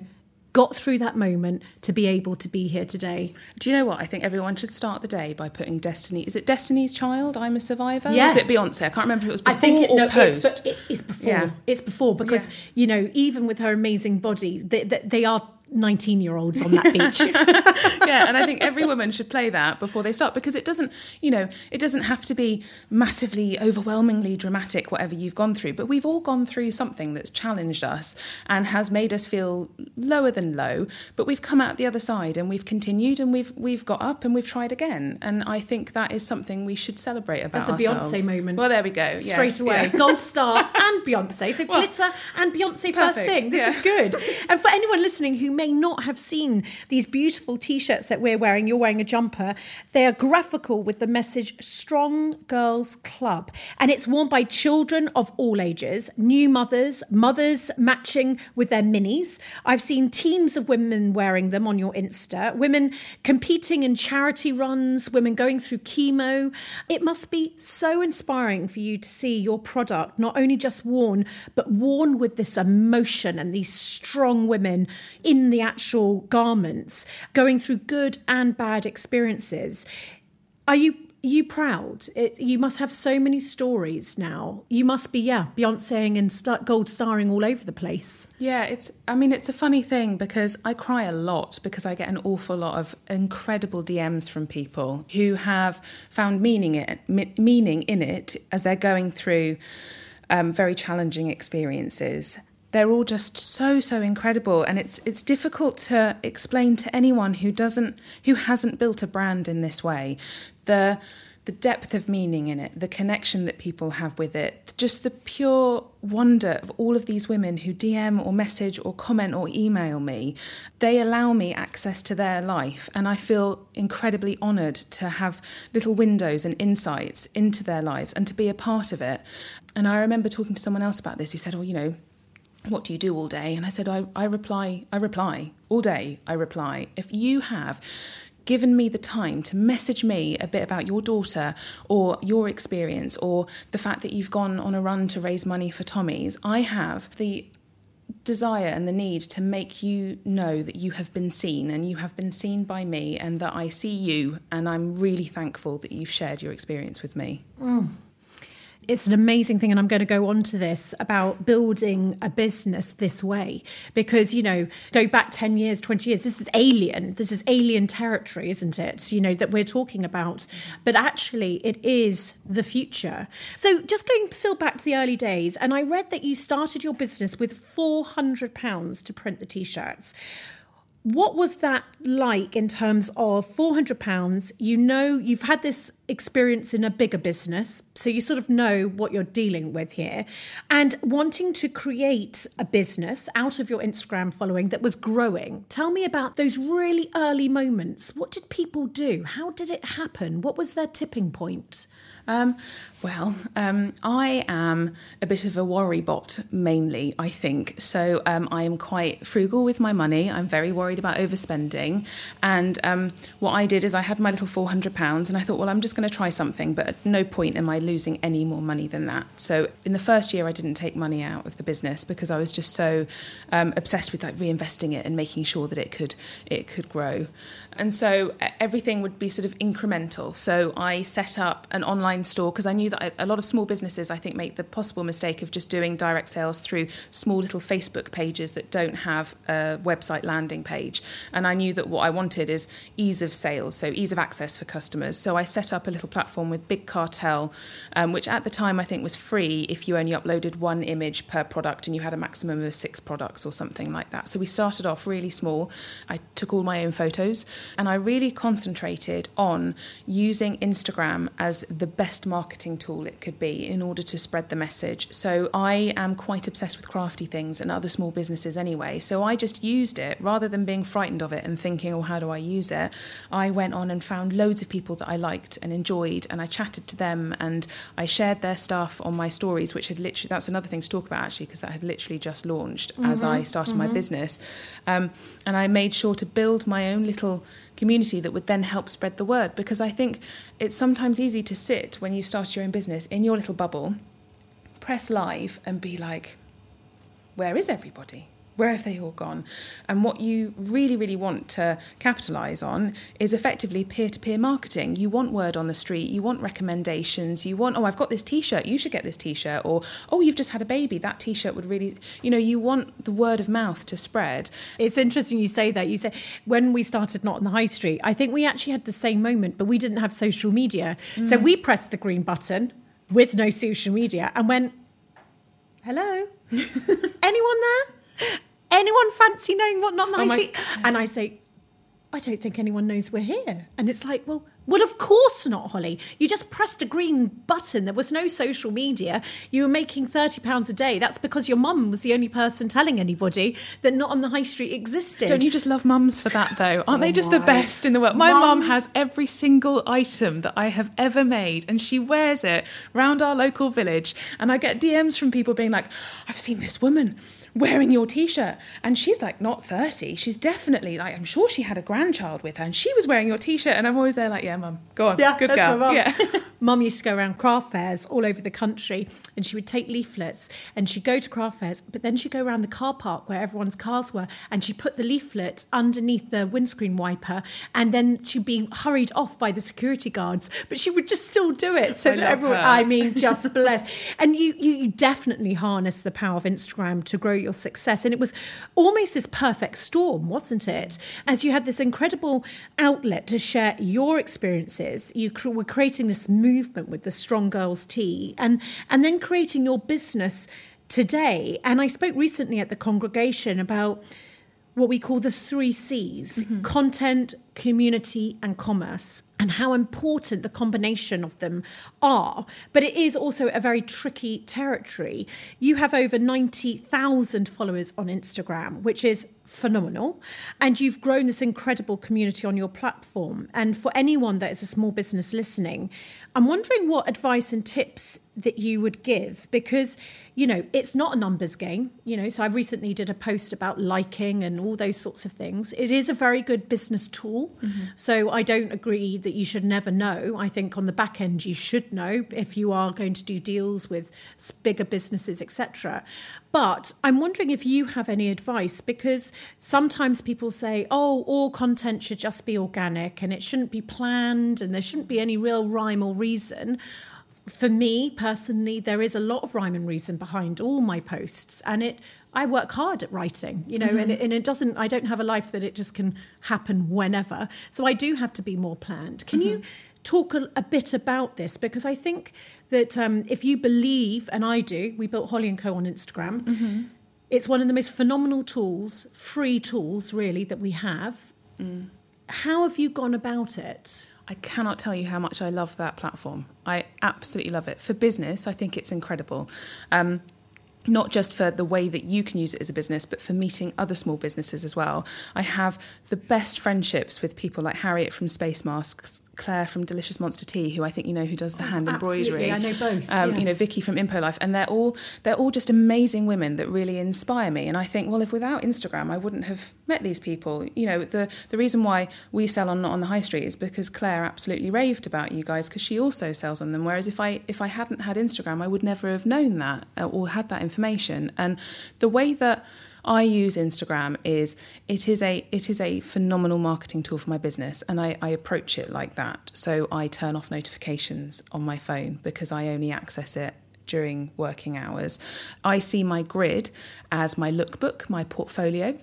got through that moment to be able to be here today. Do you know what? I think everyone should start the day by putting Destiny. Is it Destiny's Child? I'm a survivor. Yes. Or is it Beyonce? I can't remember if it was before I think it, or no, post. It's, it's, it's before. Yeah. It's before because yeah. you know even with her amazing body, they, they, they are 19 year olds on that beach. [LAUGHS] yeah, and I think every woman should play that before they start because it doesn't, you know, it doesn't have to be massively, overwhelmingly dramatic, whatever you've gone through. But we've all gone through something that's challenged us and has made us feel lower than low. But we've come out the other side and we've continued and we've we've got up and we've tried again. And I think that is something we should celebrate about That's a ourselves. Beyonce moment. Well, there we go. Straight away. Yeah. [LAUGHS] Gold star and Beyonce. So well, glitter and Beyonce perfect. first thing. This yeah. is good. And for anyone listening who may may not have seen these beautiful t shirts that we're wearing, you're wearing a jumper. They are graphical with the message Strong Girls Club. And it's worn by children of all ages, new mothers, mothers matching with their minis. I've seen teams of women wearing them on your Insta, women competing in charity runs, women going through chemo. It must be so inspiring for you to see your product not only just worn, but worn with this emotion and these strong women in the actual garments, going through good and bad experiences. Are you you proud? It, you must have so many stories now. You must be, yeah, Beyonceing and gold starring all over the place. Yeah, it's. I mean, it's a funny thing because I cry a lot because I get an awful lot of incredible DMs from people who have found meaning it, meaning in it as they're going through um, very challenging experiences they're all just so so incredible. And it's it's difficult to explain to anyone who doesn't who hasn't built a brand in this way. The the depth of meaning in it the connection that people have with it just the pure wonder of all of these women who DM or message or comment or email me. They allow me access to their life and I feel incredibly honored to have little windows and insights into their lives and to be a part of it. And I remember talking to someone else about this who said, "Well, you know, what do you do all day? And I said, I, I reply, I reply all day. I reply. If you have given me the time to message me a bit about your daughter or your experience or the fact that you've gone on a run to raise money for Tommy's, I have the desire and the need to make you know that you have been seen and you have been seen by me and that I see you and I'm really thankful that you've shared your experience with me. Mm it's an amazing thing and i'm going to go on to this about building a business this way. Because you know go back 10 years 20 years this is alien. This is alien territory isn't it? You know that we're talking about. But actually it is the future. So just going still back to the early days and i read that you started your business with 400 pounds to print the t-shirts what was that like in terms of 400 pounds you know you've had this experience in a bigger business, so you sort of know what you're dealing with here, and wanting to create a business out of your Instagram following that was growing. Tell me about those really early moments. What did people do? How did it happen? What was their tipping point? Um, well, um, I am a bit of a worry bot mainly, I think. So um, I am quite frugal with my money. I'm very worried about overspending. And um, what I did is I had my little £400 and I thought, well, I'm just going to try something, but at no point am I losing any more money than that. So in the first year, I didn't take money out of the business because I was just so um, obsessed with like reinvesting it and making sure that it could it could grow. And so everything would be sort of incremental. So I set up an online store because I knew that a lot of small businesses, I think, make the possible mistake of just doing direct sales through small little Facebook pages that don't have a website landing page. And I knew that what I wanted is ease of sales, so ease of access for customers. So I set up a little platform with Big Cartel, um, which at the time I think was free if you only uploaded one image per product and you had a maximum of six products or something like that. So we started off really small. I took all my own photos and I really concentrated on using Instagram as the best marketing tool it could be in order to spread the message. So I am quite obsessed with crafty things and other small businesses anyway. So I just used it rather than being frightened of it and thinking, oh, how do I use it? I went on and found loads of people that I liked and enjoyed, and I chatted to them and I shared their stuff on my stories, which had literally, that's another thing to talk about actually, because that had literally just launched mm-hmm, as I started mm-hmm. my business. Um, and I made sure to build my own little community that would then help spread the word because I think it's sometimes easy to sit when you start your own business in your little bubble, press live, and be like, where is everybody? Where have they all gone? And what you really, really want to capitalize on is effectively peer to peer marketing. You want word on the street, you want recommendations, you want, oh, I've got this t shirt, you should get this t shirt, or oh, you've just had a baby, that t shirt would really, you know, you want the word of mouth to spread. It's interesting you say that. You say, when we started Not on the High Street, I think we actually had the same moment, but we didn't have social media. Mm. So we pressed the green button with no social media and went, hello, [LAUGHS] anyone there? Anyone fancy knowing what not oh nice oh And I say, I don't think anyone knows we're here. And it's like, well, well, of course not, Holly. You just pressed a green button. There was no social media. You were making £30 a day. That's because your mum was the only person telling anybody that Not on the High Street existed. Don't you just love mums for that, though? Aren't oh they just my. the best in the world? My mum has every single item that I have ever made, and she wears it round our local village. And I get DMs from people being like, I've seen this woman wearing your t-shirt. And she's like not 30 she's definitely like i'm sure she had a grandchild with her and she was wearing your t-shirt and i'm always there like yeah mum go on yeah, good that's girl. mum. yeah. [LAUGHS] Mum used to go around craft fairs all over the country and she would take leaflets and she'd go to craft fairs but then she'd go around the car park where everyone's cars were and she put the leaflet underneath the windscreen wiper and then she'd be hurried off by the security guards but she would just still do it. So I that everyone her. i mean just bless. And you, you you definitely harness the power of instagram to grow your success. And it was almost this perfect storm, wasn't it? As you had this incredible outlet to share your experiences, you were creating this movement with the Strong Girls Tea, and and then creating your business today. And I spoke recently at the congregation about what we call the three C's mm-hmm. content, community, and commerce and how important the combination of them are. But it is also a very tricky territory. You have over 90,000 followers on Instagram, which is phenomenal. And you've grown this incredible community on your platform. And for anyone that is a small business listening, I'm wondering what advice and tips that you would give because you know it's not a numbers game you know so i recently did a post about liking and all those sorts of things it is a very good business tool mm-hmm. so i don't agree that you should never know. I think on the back end, you should know if you are going to do deals with bigger businesses, etc. But I'm wondering if you have any advice because sometimes people say, oh, all content should just be organic and it shouldn't be planned and there shouldn't be any real rhyme or reason for me personally, there is a lot of rhyme and reason behind all my posts, and it. I work hard at writing, you know, mm-hmm. and, it, and it doesn't. I don't have a life that it just can happen whenever. So I do have to be more planned. Can mm-hmm. you talk a, a, bit about this? Because I think that um, if you believe, and I do, we built Holly and Co on Instagram. Mm-hmm. It's one of the most phenomenal tools, free tools, really, that we have. Mm. How have you gone about it? I cannot tell you how much I love that platform. I absolutely love it. For business, I think it's incredible. Um, not just for the way that you can use it as a business, but for meeting other small businesses as well. I have the best friendships with people like Harriet from Spacemasks, Claire from Delicious Monster Tea, who I think you know who does the hand embroidery. Absolutely, I know both. Um, You know. Vicky from Impo Life, and they're all they're all just amazing women that really inspire me. And I think, well, if without Instagram, I wouldn't have met these people. You know, the the reason why we sell on on the high street is because Claire absolutely raved about you guys because she also sells on them. Whereas if I if I hadn't had Instagram, I would never have known that uh, or had that information. And the way that I use Instagram is it is a it is a phenomenal marketing tool for my business and I, I approach it like that. So I turn off notifications on my phone because I only access it during working hours. I see my grid as my lookbook, my portfolio.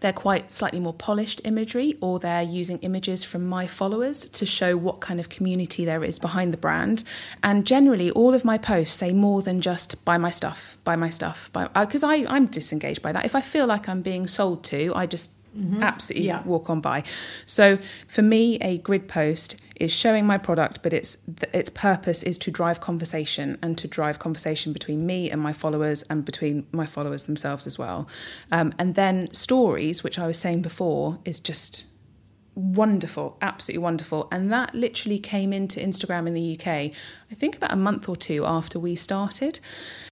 They're quite slightly more polished imagery, or they're using images from my followers to show what kind of community there is behind the brand. And generally, all of my posts say more than just buy my stuff, buy my stuff, because uh, I I'm disengaged by that. If I feel like I'm being sold to, I just mm-hmm. absolutely Yeah. walk on by. So for me, a grid post is showing my product, but its its purpose is to drive conversation and to drive conversation between me and my followers and between my followers themselves as well. Um, and then stories, which I was saying before, is just wonderful, absolutely wonderful. And that literally came into Instagram in the UK, I think about a month or two after we started.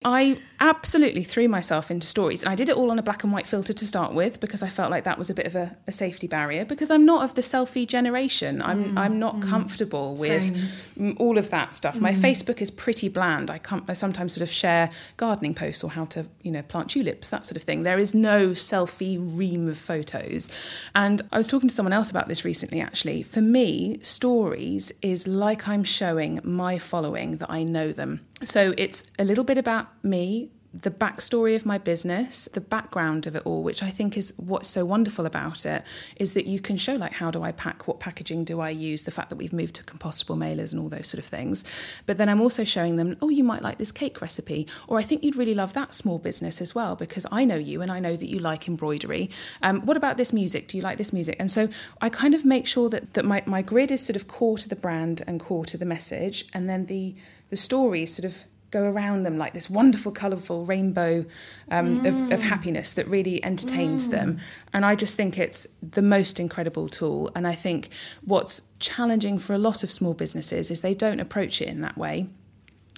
I absolutely threw myself into stories. And I did it all on a black and white filter to start with because I felt like that was a bit of a, a safety barrier because I'm not of the selfie generation. I'm, I'm not comfortable with mm, all of that stuff. My Facebook is pretty bland. I, can't, I sometimes sort of share gardening posts or how to, you know, plant tulips, that sort of thing. There is no selfie ream of photos. And I was talking to someone else about this recently, actually. For me, stories is like I'm showing my following that I know them. So it's a little bit about me, the backstory of my business, the background of it all, which I think is what's so wonderful about it, is that you can show like how do I pack, what packaging do I use, the fact that we've moved to compostable mailers and all those sort of things. But then I'm also showing them, oh, you might like this cake recipe, or I think you'd really love that small business as well because I know you and I know that you like embroidery. Um, what about this music? Do you like this music? And so I kind of make sure that that my, my grid is sort of core to the brand and core to the message, and then the the stories sort of go around them like this wonderful, colourful rainbow um, of, of mm. happiness that really entertains mm. them. And I just think it's the most incredible tool. And I think what's challenging for a lot of small businesses is they don't approach it in that way.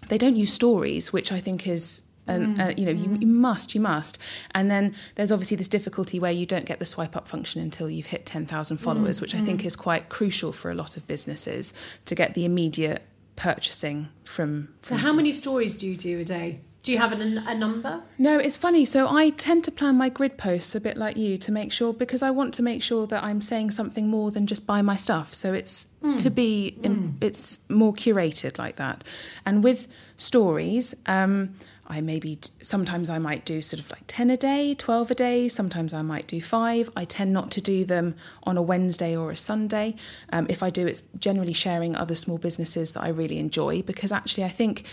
They don't use stories, which I think is. And uh, mm. you know, you, you must, you must, and then there's obviously this difficulty where you don't get the swipe up function until you've hit ten thousand followers, which I think is quite crucial for a lot of businesses to get the immediate purchasing from. So, how many stories do you do a day? Do you have an, a number? No, it's funny. So I tend to plan my grid posts a bit like you to make sure because I want to make sure that I'm saying something more than just buy my stuff. So it's to be it's more curated like that. And with stories, um, I maybe sometimes I might do sort of like 10 a day, 12 a day, sometimes I might do 5. I tend not to do them on a Wednesday or a Sunday. Um, if I do it's generally sharing other small businesses that I really enjoy because actually I think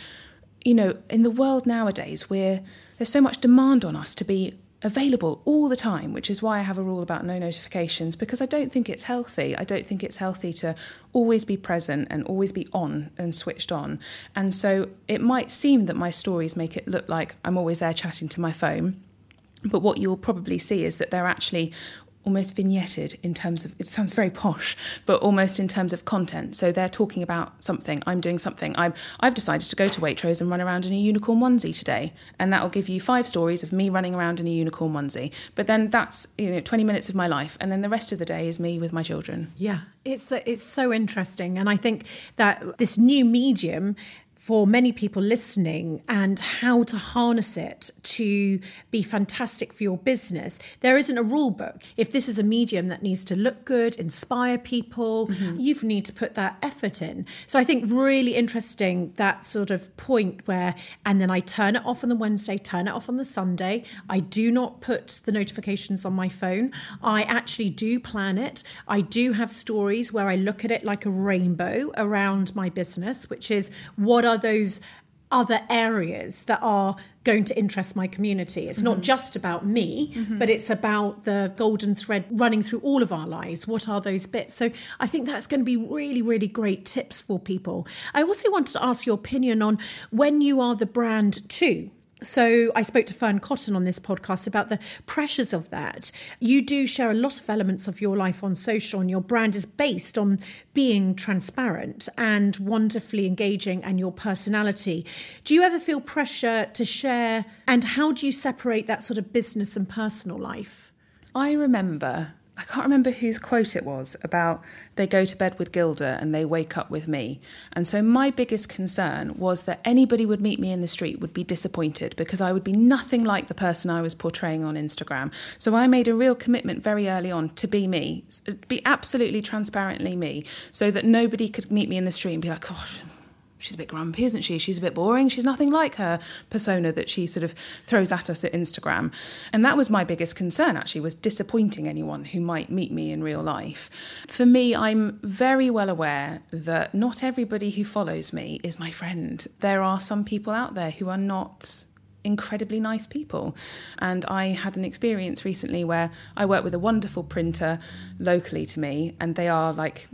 you know, in the world nowadays, we're there's so much demand on us to be available all the time, which is why I have a rule about no notifications because I don't think it's healthy. I don't think it's healthy to always be present and always be on and switched on. And so it might seem that my stories make it look like I'm always there chatting to my phone. But what you'll probably see is that they're actually almost vignetted in terms of it sounds very posh but almost in terms of content. So they're talking about something i'm doing something i'm i've decided to go to waitrose and run around in a unicorn onesie today. And that will give you five stories of me running around in a unicorn onesie. But then that's you know 20 minutes of my life and then the rest of the day is me with my children. Yeah, it's it's so interesting, and I think that this new medium for many people listening and how to harness it to be fantastic for your business. There isn't a rule book. If this is a medium that needs to look good, inspire people, mm-hmm. you need to put that effort in. So I think really interesting that sort of point where, and then I turn it off on the Wednesday, turn it off on the Sunday. I do not put the notifications on my phone. I actually do plan it. I do have stories where I look at it like a rainbow around my business, which is what are those other areas that are going to interest my community. It's not mm-hmm. just about me, mm-hmm. but it's about the golden thread running through all of our lives. What are those bits? So I think that's going to be really, really great tips for people. I also wanted to ask your opinion on when you are the brand too. So I spoke to Fearne Cotton on this podcast about the pressures of that. You do share a lot of elements of your life on social, and your brand is based on being transparent and wonderfully engaging and your personality. Do you ever feel pressure to share? And how do you separate that sort of business and personal life? I remember, I can't remember whose quote it was about they go to bed with Gilda and they wake up with me. And so my biggest concern was that anybody would meet me in the street would be disappointed because I would be nothing like the person I was portraying on Instagram. So I made a real commitment very early on to be me, be absolutely transparently me, so that nobody could meet me in the street and be like, gosh, she's a bit grumpy, isn't she? She's a bit boring. She's nothing like her persona that she sort of throws at us at Instagram. And that was my biggest concern actually was disappointing anyone who might meet me in real life. For me, I'm very well aware that not everybody who follows me is my friend. There are some people out there who are not incredibly nice people. And I had an experience recently where I work with a wonderful printer locally to me, and they are like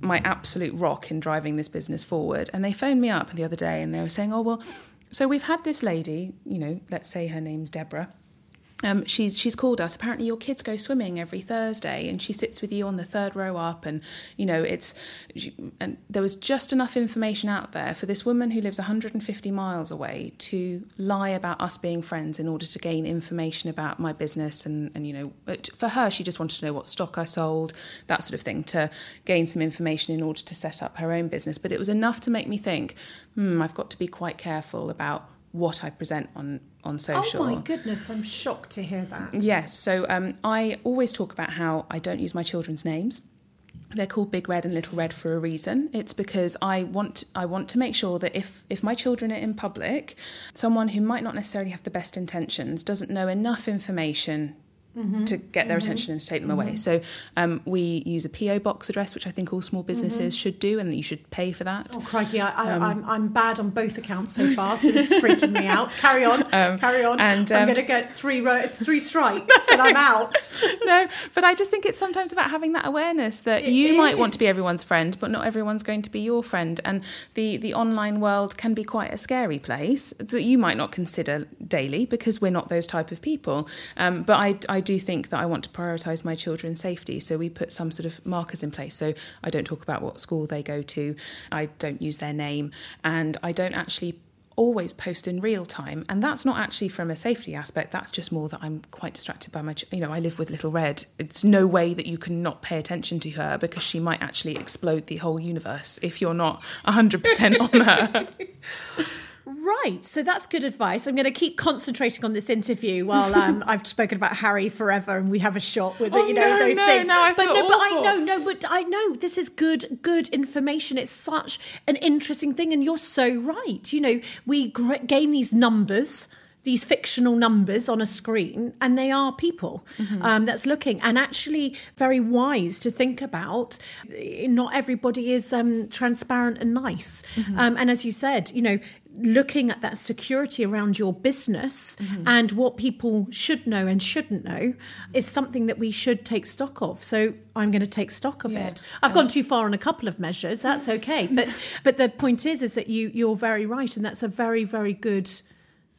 my absolute rock in driving this business forward. And they phoned me up the other day and they were saying, oh, well, so we've had this lady, you know, let's say her name's Deborah. Um, she's she's called us. Apparently, your kids go swimming every Thursday, and she sits with you on the third row up. And you know, it's and there was just enough information out there for this woman who lives 150 miles away to lie about us being friends in order to gain information about my business. And and you know, for her, she just wanted to know what stock I sold, that sort of thing, to gain some information in order to set up her own business. But it was enough to make me think, hmm, I've got to be quite careful about what I present on on social. Oh my goodness, I'm shocked to hear that. Yes, so um, I always talk about how I don't use my children's names. They're called Big Red and Little Red for a reason. It's because I want I want to make sure that if if my children are in public, someone who might not necessarily have the best intentions doesn't know enough information Mm-hmm. to get their mm-hmm. attention and to take them away. Mm-hmm. So um, we use a PO box address, which I think all small businesses mm-hmm. should do, and you should pay for that. Oh crikey, I, am um, I'm, I'm bad on both accounts so far, so this is [LAUGHS] freaking me out. Carry on, um, carry on. And I'm um, going to get three ro- three strikes, and I'm out. [LAUGHS] no, but I just think it's sometimes about having that awareness that it you is. might want to be everyone's friend, but not everyone's going to be your friend, and the the online world can be quite a scary place that you might not consider daily because we're not those type of people. Um, but I I do think that I want to prioritise my children's safety. So we put some sort of markers in place. So I don't talk about what school they go to, I don't use their name, and I don't actually always post in real time and that's not actually from a safety aspect that's just more that i'm quite distracted by my you know i live with little red it's no way that you can not pay attention to her because she might actually explode the whole universe if you're not 100% on her [LAUGHS] Right, so that's good advice. I'm going to keep concentrating on this interview while um, [LAUGHS] I've spoken about Harry forever, and we have a shot with oh, you know no, those no, things. No, I but no, but I know, no, but I know this is good, good information. It's such an interesting thing, and you're so right. You know, we gain these numbers these fictional numbers on a screen and they are people mm-hmm. um, that's looking and actually very wise to think about not everybody is um, transparent and nice mm-hmm. um, and as you said you know looking at that security around your business mm-hmm. and what people should know and shouldn't know is something that we should take stock of. So I'm going to take stock of yeah. it. I've gone too far on a couple of measures. That's okay. But [LAUGHS] but the point is is that you you're very right and that's a very very good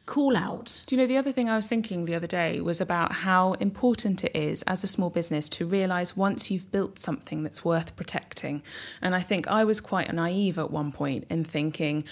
call out. Do you know the other thing I was thinking the other day was about how important it is as a small business to realize once you've built something that's worth protecting. And I think I was quite naive at one point in thinking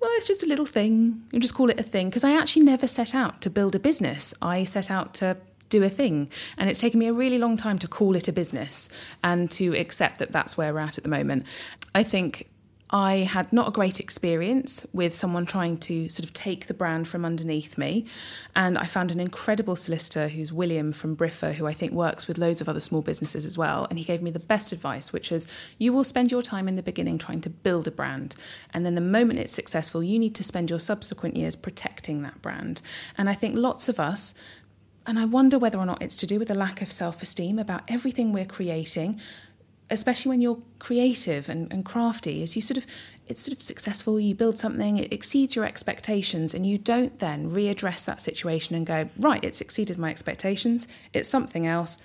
well, it's just a little thing. You just call it a thing. Because I actually never set out to build a business. I set out to do a thing. And it's taken me a really long time to call it a business and to accept that that's where we're at at the moment. I think I had not a great experience with someone trying to sort of take the brand from underneath me. And I found an incredible solicitor who's William from Briffa, who I think works with loads of other small businesses as well. And he gave me the best advice, which is you will spend your time in the beginning trying to build a brand. And then the moment it's successful, you need to spend your subsequent years protecting that brand. And I think lots of us, and I wonder whether or not it's to do with a lack of self esteem about everything we're creating especially when you're creative and, and crafty, is you sort of it's sort of successful, you build something, it exceeds your expectations, and you don't then readdress that situation and go, right, it's exceeded my expectations, it's something else.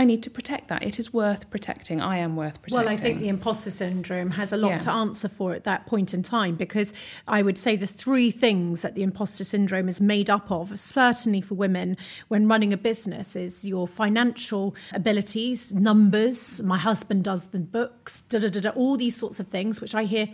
I need to protect that. It is worth protecting. I am worth protecting. Well, I think the imposter syndrome has a lot Yeah. to answer for at that point in time because I would say the three things that the imposter syndrome is made up of, certainly for women when running a business, is your financial abilities, numbers. My husband does the books, da da da da, all these sorts of things, which I hear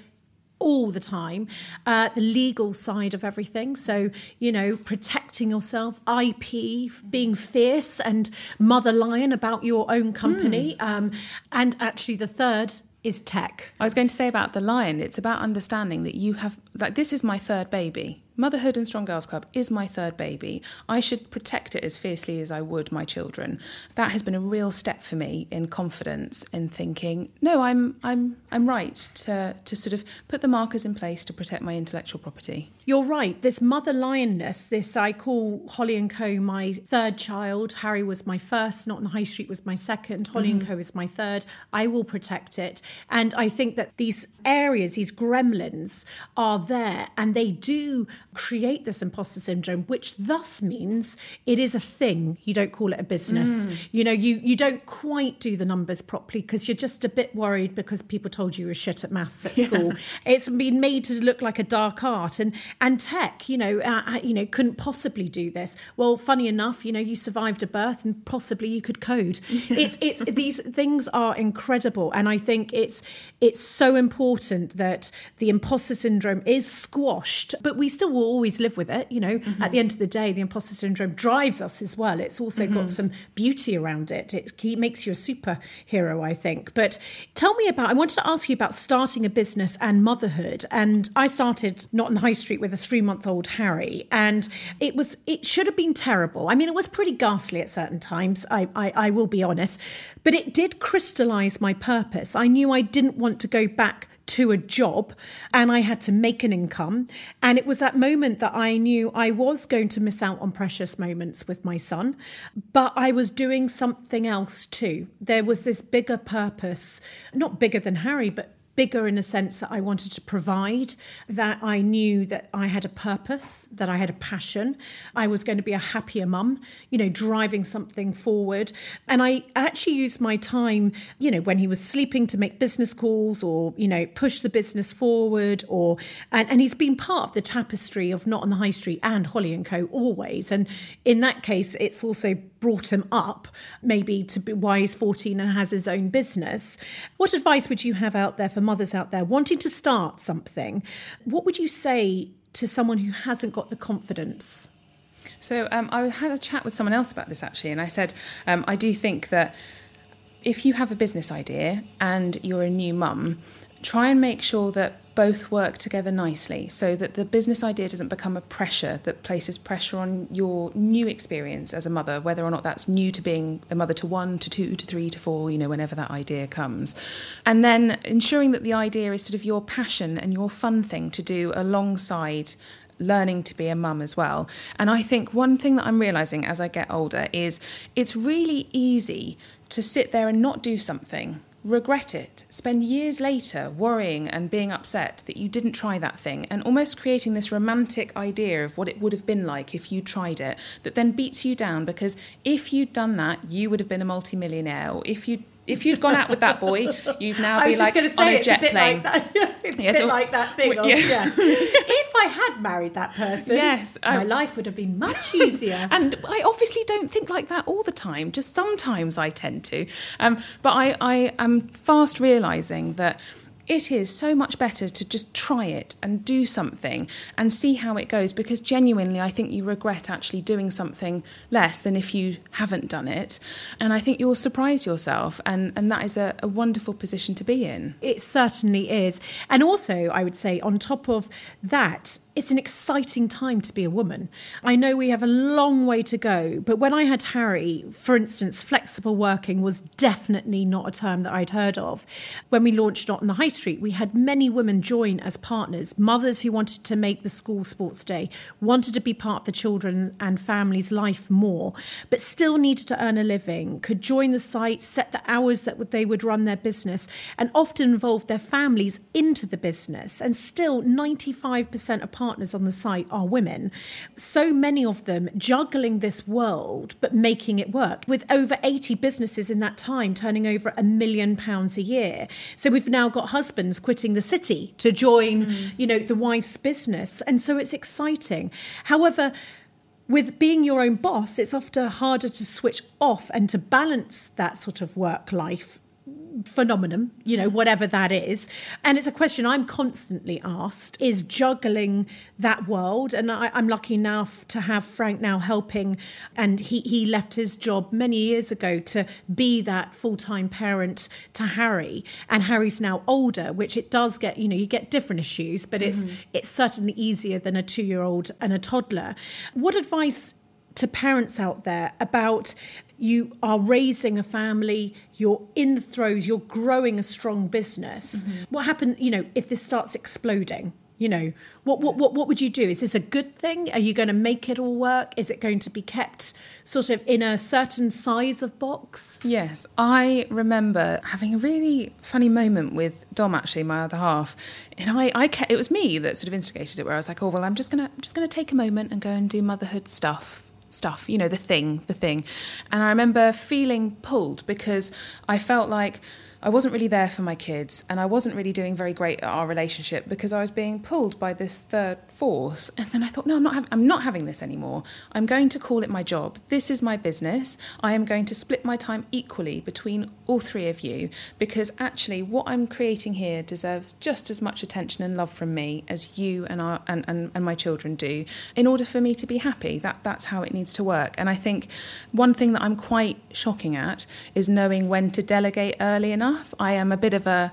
all the time uh, the legal side of everything. So you know protecting yourself ip being fierce and mother lion about your own company. Um, and actually the third is tech. I was going to say about the lion, it's about understanding that you have, like, this is my third baby. Motherhood and Strong Girls Club is my third baby. I should protect it as fiercely as I would my children. That has been a real step for me in confidence in thinking, no, I'm I'm I'm right to to sort of put the markers in place to protect my intellectual property. You're right. This mother lionness, this I call Holly and Co. my third child. Harry was my first. Not on the High Street was my second. Holly and mm-hmm. Co. is my third. I will protect it. And I think that these areas, these gremlins, are there, and they do create this imposter syndrome, which thus means it is a thing. You don't call it a business. You know, you you don't quite do the numbers properly because you're just a bit worried because people told you you were shit at maths at [LAUGHS] school. It's been made to look like a dark art, and and tech, you know, uh, uh, you know, couldn't possibly do this. Well, funny enough, you know, you survived a birth, and possibly you could code. [LAUGHS] It's it's these things are incredible, and I think it's it's so important that the imposter syndrome is squashed, but we still will always live with it. You know, mm-hmm. at the end of the day, the imposter syndrome drives us as well. It's also got mm-hmm. some beauty around it. It makes you a superhero, I think. But tell me about. I wanted to ask you about starting a business and motherhood. And I started not on the high street with a three-month-old Harry, and it was it should have been terrible. I mean, it was pretty ghastly at certain times. I I, I will be honest, but it did crystallize my purpose. I knew I didn't want to go back to a job and I had to make an income. And it was that moment that I knew I was going to miss out on precious moments with my son, but I was doing something else too. There was this bigger purpose, not bigger than Harry, but bigger in a sense that I wanted to provide, that I knew that I had a purpose, that I had a passion. I was going to be a happier mum, you know, driving something forward. And I actually used my time, you know, when he was sleeping to make business calls or, you know, push the business forward or and, and he's been part of the tapestry of Not on the High Street and Holly and Co. always. And in that case, it's also brought him up maybe to be why he's 14 and has his own business. What advice would you have out there for mothers out there wanting to start something? What would you say to someone who hasn't got the confidence? So um, I had a chat with someone else about this actually, and I said um, I do think that if you have a business idea and you're a new mum, try and make sure that both work together nicely so that the business idea doesn't become a pressure that places pressure on your new experience as a mother, whether or not that's new to being a mother to one, to two, to three, to four, you know, whenever that idea comes. And then ensuring that the idea is sort of your passion and your fun thing to do alongside learning to be a mum as well. And I think one thing that I'm realizing as I get older is it's really easy to sit there and not do something, regret it, spend years later worrying and being upset that you didn't try that thing, and almost creating this romantic idea of what it would have been like if you tried it that then beats you down because if you'd done that, you would have been a multimillionaire. Or if you if you'd gone out with that boy, you'd now be like to on say a it's jet [LAUGHS] a plane. like it's Yes, a bit like that thing. well, yes. yes. if I had married that person, Yes, my life would have been much [LAUGHS] easier. And I obviously don't think like that all the time. Just sometimes I tend to. Um, but I, I am fast realizing that it is so much better to just try it and do something and see how it goes because genuinely I think you regret actually doing something less than if you haven't done it. And I think you'll surprise yourself and, and that is a, a wonderful position to be in. It certainly is. And also, I would say, on top of that, it's an exciting time to be a woman. I know we have a long way to go, but when I had Harry, for instance, flexible working was definitely not a term that I'd heard of. When we launched Not on the High Street, we had many women join as partners, mothers who wanted to make the school sports day, wanted to be part of the children and families' life more, but still needed to earn a living, could join the site, set the hours that they would run their business, and often involved their families into the business. And still, 95% of partners on the site are women. So many of them juggling this world, but making it work, with over 80 businesses in that time turning over a million pounds a year. So we've now got husbands quitting the city to join, mm. you know, the wife's business. And so it's exciting. However, with being your own boss, it's often harder to switch off and to balance that sort of work life phenomenon, you know, whatever that is. And it's a question I'm constantly asked is juggling that world. And I, am lucky enough to have Frank now helping. And he, he left his job many years ago to be that full time parent to Harry. And Harry's now older, which it does get, you know, you get different issues, but it's, mm-hmm. it's certainly easier than a two year old and a toddler. What advice to parents out there about you are raising a family, you're in the throes, you're growing a strong business. Mm-hmm. What happens, you know, if this starts exploding? You know, what, what what what would you do? Is this a good thing? Are you going to make it all work? Is it going to be kept sort of in a certain size of box? Yes, I remember having a really funny moment with Dom, actually, my other half, and I, I kept, it was me that sort of instigated it, where I was like, oh well, I'm just gonna I'm just gonna take a moment and go and do motherhood stuff stuff, you know, the thing, the thing. And I remember feeling pulled because I felt like I wasn't really there for my kids and I wasn't really doing very great at our relationship because I was being pulled by this third force. And then I thought, no, I'm not, ha- I'm not having this anymore. I'm going to call it my job. This is my business. I am going to split my time equally between all three of you because actually what I'm creating here deserves just as much attention and love from me as you and, our, and, and, and my children do in order for me to be happy. That, that's how it needs to work. And I think one thing that I'm quite shocking at is knowing when to delegate early enough I am a bit of a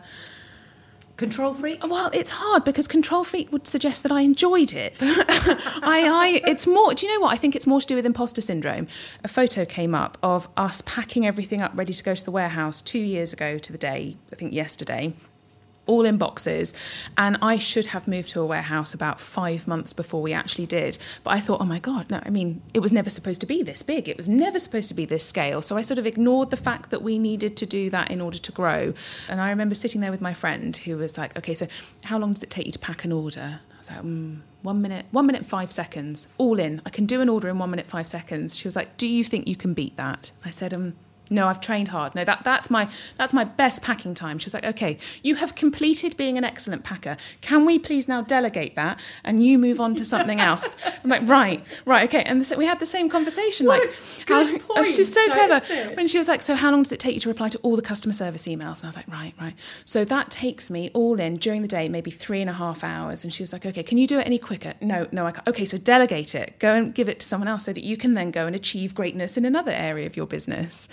control freak. Well it's hard because control freak would suggest that i enjoyed it. [LAUGHS] I i it's more do you know what? I think it's more to do with imposter syndrome. A photo came up of us packing everything up ready to go to the warehouse two years ago to the day i think yesterday all in boxes. And I should have moved to a warehouse about five months before we actually did. But I thought, oh my God, no, I mean, it was never supposed to be this big. It was never supposed to be this scale. So I sort of ignored the fact that we needed to do that in order to grow. And I remember sitting there with my friend who was like, okay, so how long does it take you to pack an order? I was like, mm, one minute, one minute, five seconds, all in. I can do an order in one minute, five seconds. She was like, do you think you can beat that? I said, um, no i've trained hard. No that that's my that's my best packing time. She was like okay you have completed being an excellent packer. Can we please now delegate that and you move on to something [LAUGHS] else? I'm like right right okay. And so we had the same conversation what like how, oh, point. Oh, she's so, so clever. when she was like so how long does it take you to reply to all the customer service emails? And i was like right right. So that takes me all in during the day maybe three and a half hours. And she was like okay can you do it any quicker? No no i can't. Okay so delegate it. Go and give it to someone else so that you can then go and achieve greatness in another area of your business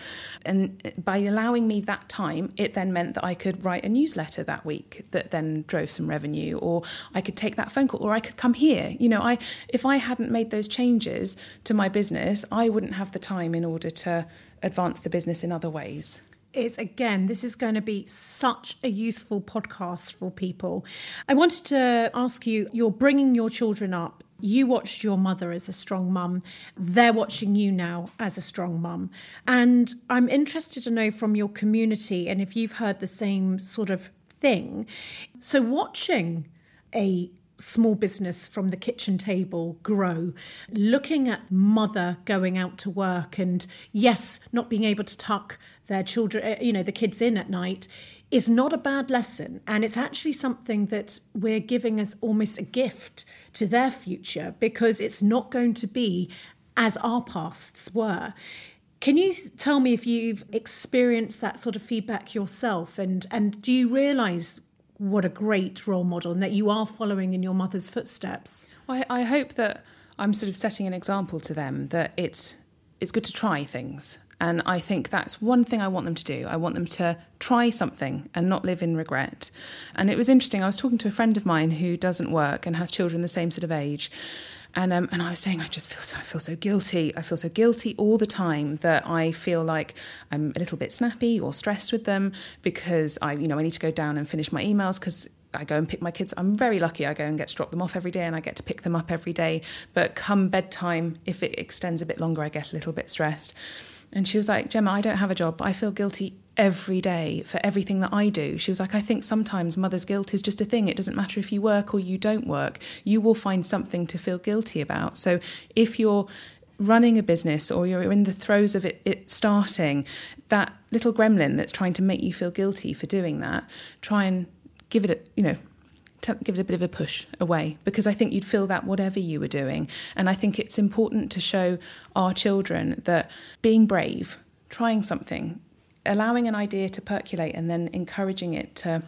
and by allowing me that time, it then meant that I could write a newsletter that week that then drove some revenue, or I could take that phone call, or I could come here. You know, I if I hadn't made those changes to my business, I wouldn't have the time in order to advance the business in other ways is again, this is going to be such a useful podcast for people. I wanted to ask you you're bringing your children up you watched your mother as a strong mum. They're watching you now as a strong mum. And I'm interested to know from your community and if you've heard the same sort of thing. So, watching a small business from the kitchen table grow, looking at mother going out to work and, yes, not being able to tuck their children, eh, you know, the kids in at night is not a bad lesson. And it's actually something that we're giving as almost a gift to their future because it's not going to be as our pasts were. Can you tell me if you've experienced that sort of feedback yourself and, and do you realise what a great role model and that you are following in your mother's footsteps? I, I hope that I'm sort of setting an example to them that it's it's good to try things and I think that's one thing I want them to do. I want them to try something and not live in regret. And it was interesting. I was talking to a friend of mine who doesn't work and has children the same sort of age. And um, and I was saying I just feel so I feel so guilty. I feel so guilty all the time that I feel like I'm a little bit snappy or stressed with them because I you know I need to go down and finish my emails because I go and pick my kids. I'm very lucky. I go and get to drop them off every day and I get to pick them up every day. But come bedtime, if it extends a bit longer, I get a little bit stressed. And she was like, Gemma, I don't have a job. I feel guilty every day for everything that I do. She was like, I think sometimes mother's guilt is just a thing. It doesn't matter if you work or you don't work, you will find something to feel guilty about. So if you're running a business or you're in the throes of it, it starting, that little gremlin that's trying to make you feel guilty for doing that, try and give it a, you know, give it a bit of a push away because I think you'd feel that whatever you were doing. And I think it's important to show our children that being brave, trying something, allowing an idea to percolate and then encouraging it to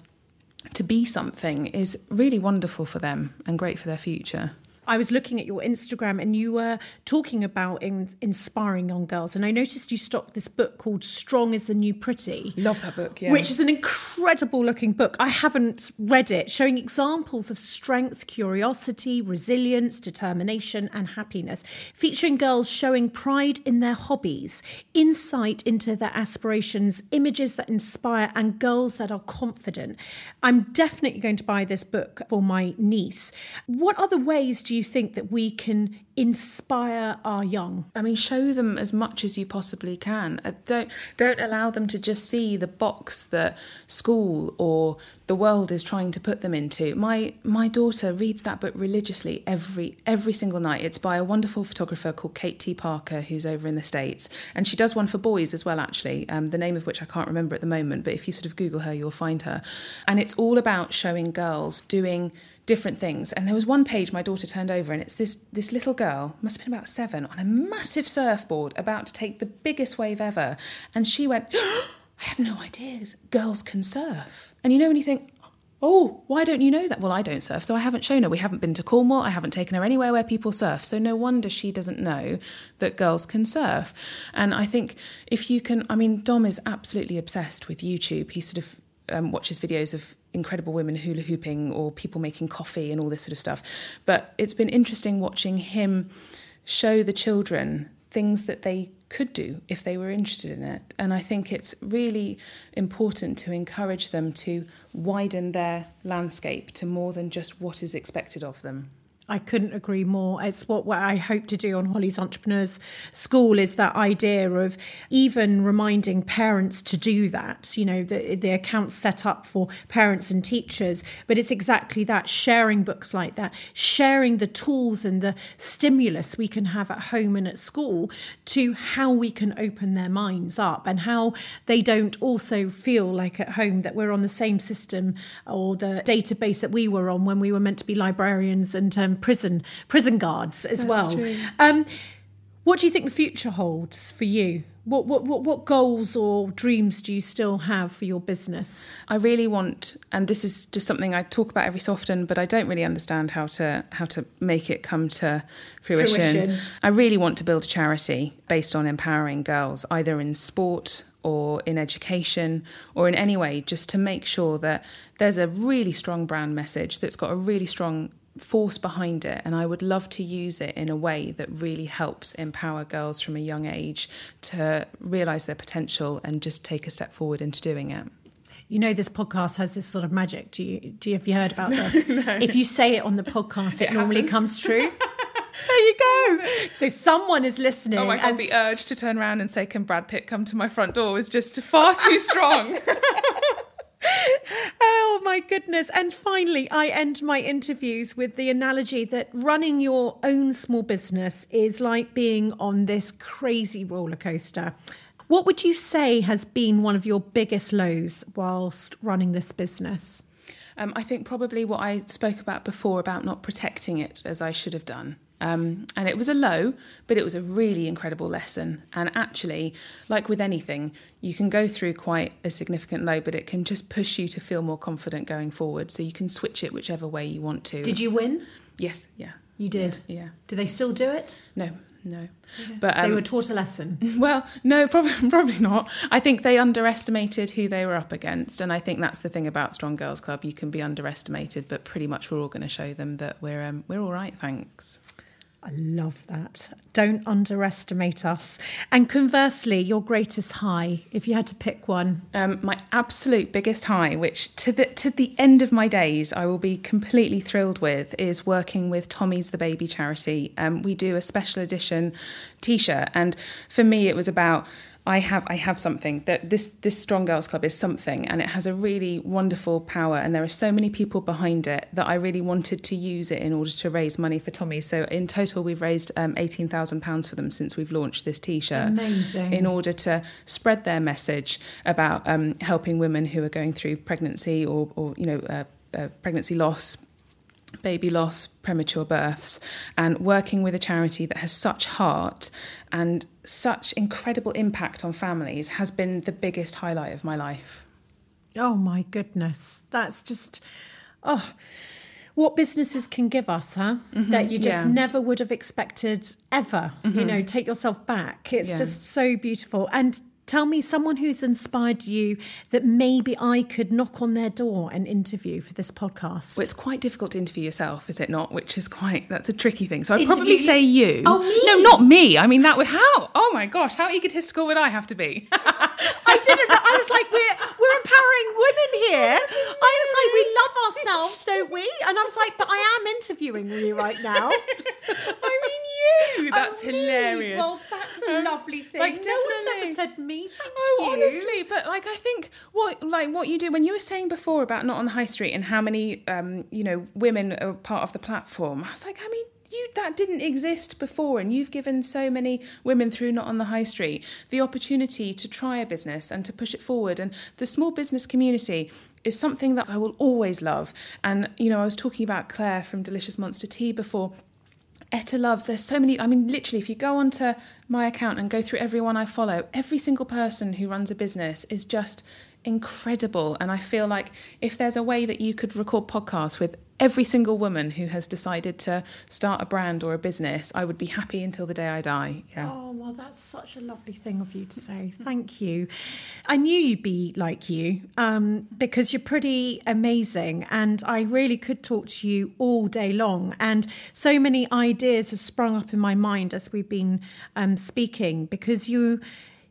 to be something is really wonderful for them and great for their future. I was looking at your Instagram and you were talking about in, inspiring young girls. And I noticed you stocked this book called Strong is the New Pretty. Love that book, yeah. Which is an incredible looking book. I haven't read it, showing examples of strength, curiosity, resilience, determination, and happiness, featuring girls showing pride in their hobbies, insight into their aspirations, images that inspire, and girls that are confident. I'm definitely going to buy this book for my niece. What other ways do you think that we can inspire our young? I mean, show them as much as you possibly can. Uh, don't don't allow them to just see the box that school or the world is trying to put them into. My my daughter reads that book religiously every every single night. It's by a wonderful photographer called Kate T. Parker, who's over in the states, and she does one for boys as well. Actually, um, the name of which I can't remember at the moment, but if you sort of Google her, you'll find her. And it's all about showing girls doing different things. And there was one page my daughter turned over, and it's this this little girl, must have been about seven, on a massive surfboard about to take the biggest wave ever. And she went, [GASPS] I had no ideas. Girls can surf. And you know when you think, Oh, why don't you know that? Well, I don't surf, so I haven't shown her. We haven't been to Cornwall. I haven't taken her anywhere where people surf. So no wonder she doesn't know that girls can surf. And I think if you can, I mean, Dom is absolutely obsessed with YouTube. He sort of um, watches videos of incredible women hula hooping or people making coffee and all this sort of stuff. But it's been interesting watching him show the children things that they could do if they were interested in it. And I think it's really important to encourage them to widen their landscape to more than just what is expected of them. I couldn't agree more. It's what, what I hope to do on Holly's Entrepreneurs School is that idea of even reminding parents to do that. You know, the, the account's set up for parents and teachers, but it's exactly that sharing books like that, sharing the tools and the stimulus we can have at home and at school to how we can open their minds up and how they don't also feel like at home that we're on the same system or the database that we were on when we were meant to be librarians and um, prison prison guards as That's well. Um, what do you think the future holds for you? What, what what what goals or dreams do you still have for your business? I really want, and this is just something I talk about every so often, but I don't really understand how to how to make it come to fruition. Fruition. I really want to build a charity based on empowering girls, either in sport or in education or in any way, just to make sure that there's a really strong brand message that's got a really strong force behind it and I would love to use it in a way that really helps empower girls from a young age to realize their potential and just take a step forward into doing it. You know, this podcast has this sort of magic. Do you do you have you heard about this? If you say it on the podcast, it, It normally comes true. [LAUGHS] there you go. So someone is listening. Oh my god, and the urge to turn around and say, Can Brad Pitt come to my front door is just far too strong. [LAUGHS] Oh my goodness. And finally, I end my interviews with the analogy that running your own small business is like being on this crazy roller coaster. What would you say has been one of your biggest lows whilst running this business? Um, I think probably what I spoke about before about not protecting it as I should have done. Um, and it was a low, but it was a really incredible lesson. And actually, like with anything, you can go through quite a significant low, but it can just push you to feel more confident going forward. So you can switch it whichever way you want to. Did you win? Yes, yeah. You did. Yeah. Do they still do it? No, no. But um, they were taught a lesson. [LAUGHS] Well, no, probably [LAUGHS] probably not. I think they underestimated who they were up against, and I think that's the thing about Strong Girls Club. You can be underestimated, but pretty much we're all going to show them that we're um, we're all right. Thanks. I love that. Don't underestimate us. And conversely, your greatest high, if you had to pick one. Um, my absolute biggest high, which to the to the end of my days I will be completely thrilled with, is working with Tommy's the Baby charity. Um, we do a special edition T-shirt, and for me it was about I have I have something that this this Strong Girls Club is something and it has a really wonderful power and there are so many people behind it that I really wanted to use it in order to raise money for Tommy. So in total we've raised um, eighteen thousand pounds for them since we've launched this T-shirt. Amazing. In order to spread their message about um, helping women who are going through pregnancy or or you know uh, uh, pregnancy loss baby loss, premature births, and working with a charity that has such heart and such incredible impact on families has been the biggest highlight of my life. Oh my goodness. That's just, oh, what businesses can give us, huh? Mm-hmm. That you just yeah. never would have expected ever. You mm-hmm. know, take yourself back. It's Yeah. just so beautiful. And tell me someone who's inspired you that maybe I could knock on their door and interview for this podcast. Well, it's quite difficult to interview yourself, is it not? Which is quite that's a tricky thing. So I'd Interview probably you- say you. Oh, me? No, not me. I mean that would how? Oh my gosh, how egotistical would I have to be? [LAUGHS] I didn't. I was like, we're we're empowering women here. I was like, we love ourselves, don't we? And I was like, but I am interviewing you right now. [LAUGHS] I mean you. That's Oh, hilarious. Well, that's a Um, lovely thing. like, no one's ever said me. Thank Oh, you. honestly, but like I think what like what you do when you were saying before about not on the high street and how many um you know women are part of the platform, I was like, I mean. You, that didn't exist before, and you've given so many women through Not on the High Street the opportunity to try a business and to push it forward. And the small business community is something that I will always love. And, you know, I was talking about Claire from Delicious Monster Tea before. Etta loves, there's so many. I mean, literally, if you go onto my account and go through everyone I follow, every single person who runs a business is just incredible. And I feel like if there's a way that you could record podcasts with every single woman who has decided to start a brand or a business, I would be happy until the day I die. Yeah. Oh, well, that's such a lovely thing of you to say. Thank you. I knew you'd be like you um, because you're pretty amazing, and I really could talk to you all day long. And so many ideas have sprung up in my mind as we've been um, speaking because you.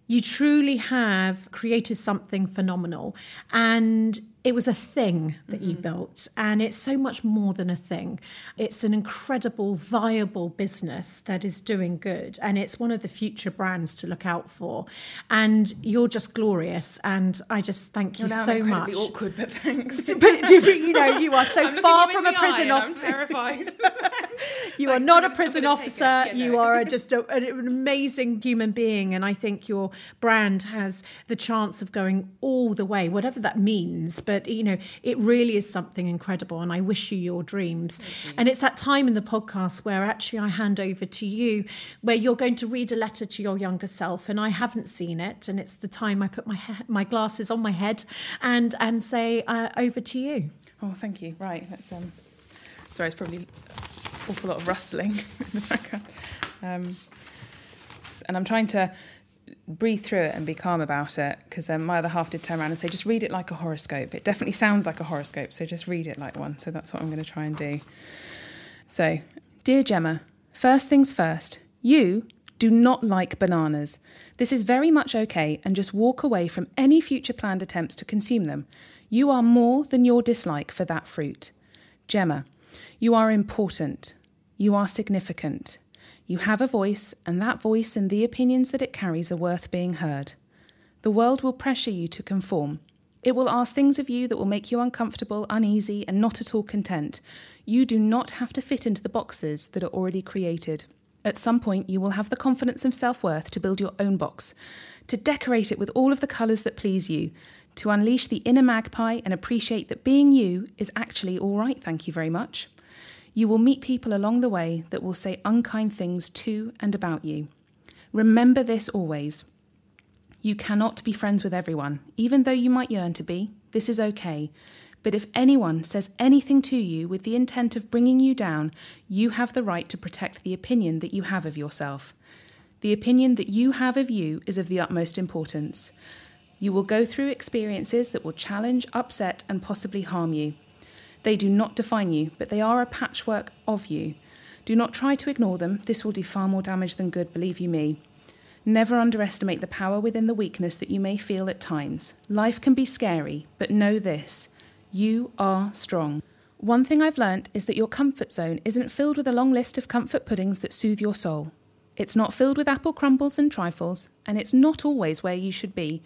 You truly have created something phenomenal, and it was a thing that you mm-hmm. built, and it's so much more than a thing. It's an incredible, viable business that is doing good, and it's one of the future brands to look out for. And you're just glorious, and I just thank you so much. awkward, but thanks. [LAUGHS] But you know, you are [LAUGHS] so far from a prison and I'm officer. terrified. [LAUGHS] You are not a I'm prison I'm gonna take it. officer. Yeah, You no. are a, just a, an amazing human being. And I think your brand has the chance of going all the way, whatever that means. But, you know, it really is something incredible. And I wish you your dreams. And it's that time in the podcast where actually I hand over to you, where you're going to read a letter to your younger self. And I haven't seen it. And it's the time I put my, he- my glasses on my head and, and say, uh, over to you. Oh, thank you. Right, that's um. Sorry, it's probably an awful lot of rustling [LAUGHS] in the background. Um, and I'm trying to breathe through it and be calm about it because um, my other half did turn around and say, just read it like a horoscope. It definitely sounds like a horoscope, so just read it like one. So that's what I'm going to try and do. So, dear Gemma, first things first, you do not like bananas. This is very much okay and just walk away from any future planned attempts to consume them. You are more than your dislike for that fruit. Gemma, you are important. You are significant. You have a voice, and that voice and the opinions that it carries are worth being heard. The world will pressure you to conform. It will ask things of you that will make you uncomfortable, uneasy, and not at all content. You do not have to fit into the boxes that are already created. At some point, you will have the confidence and self worth to build your own box, to decorate it with all of the colours that please you, to unleash the inner magpie and appreciate that being you is actually all right, thank you very much. You will meet people along the way that will say unkind things to and about you. Remember this always. You cannot be friends with everyone, even though you might yearn to be. This is okay. But if anyone says anything to you with the intent of bringing you down, you have the right to protect the opinion that you have of yourself. The opinion that you have of you is of the utmost importance. You will go through experiences that will challenge, upset, and possibly harm you. They do not define you, but they are a patchwork of you. Do not try to ignore them. This will do far more damage than good, believe you me. Never underestimate the power within the weakness that you may feel at times. Life can be scary, but know this you are strong. One thing I've learnt is that your comfort zone isn't filled with a long list of comfort puddings that soothe your soul. It's not filled with apple crumbles and trifles, and it's not always where you should be.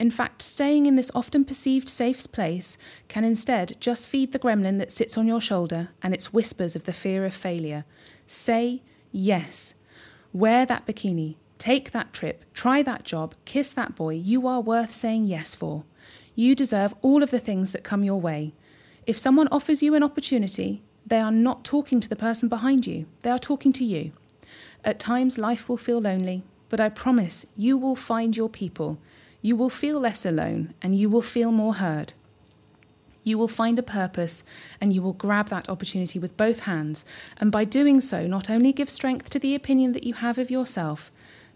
In fact, staying in this often perceived safe place can instead just feed the gremlin that sits on your shoulder and its whispers of the fear of failure. Say yes. Wear that bikini. Take that trip. Try that job. Kiss that boy. You are worth saying yes for. You deserve all of the things that come your way. If someone offers you an opportunity, they are not talking to the person behind you, they are talking to you. At times, life will feel lonely, but I promise you will find your people. You will feel less alone and you will feel more heard. You will find a purpose and you will grab that opportunity with both hands, and by doing so, not only give strength to the opinion that you have of yourself,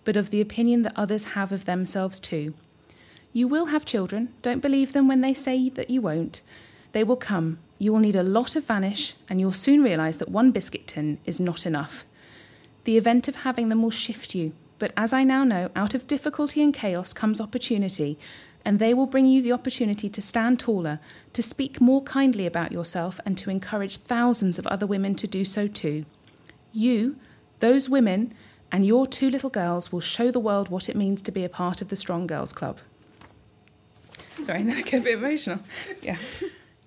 but of the opinion that others have of themselves too. You will have children. Don't believe them when they say that you won't. They will come. You will need a lot of vanish, and you'll soon realise that one biscuit tin is not enough. The event of having them will shift you, but as I now know, out of difficulty and chaos comes opportunity, and they will bring you the opportunity to stand taller, to speak more kindly about yourself, and to encourage thousands of other women to do so too. You, those women, and your two little girls will show the world what it means to be a part of the Strong Girls Club. Sorry, then I get a bit emotional. Yeah.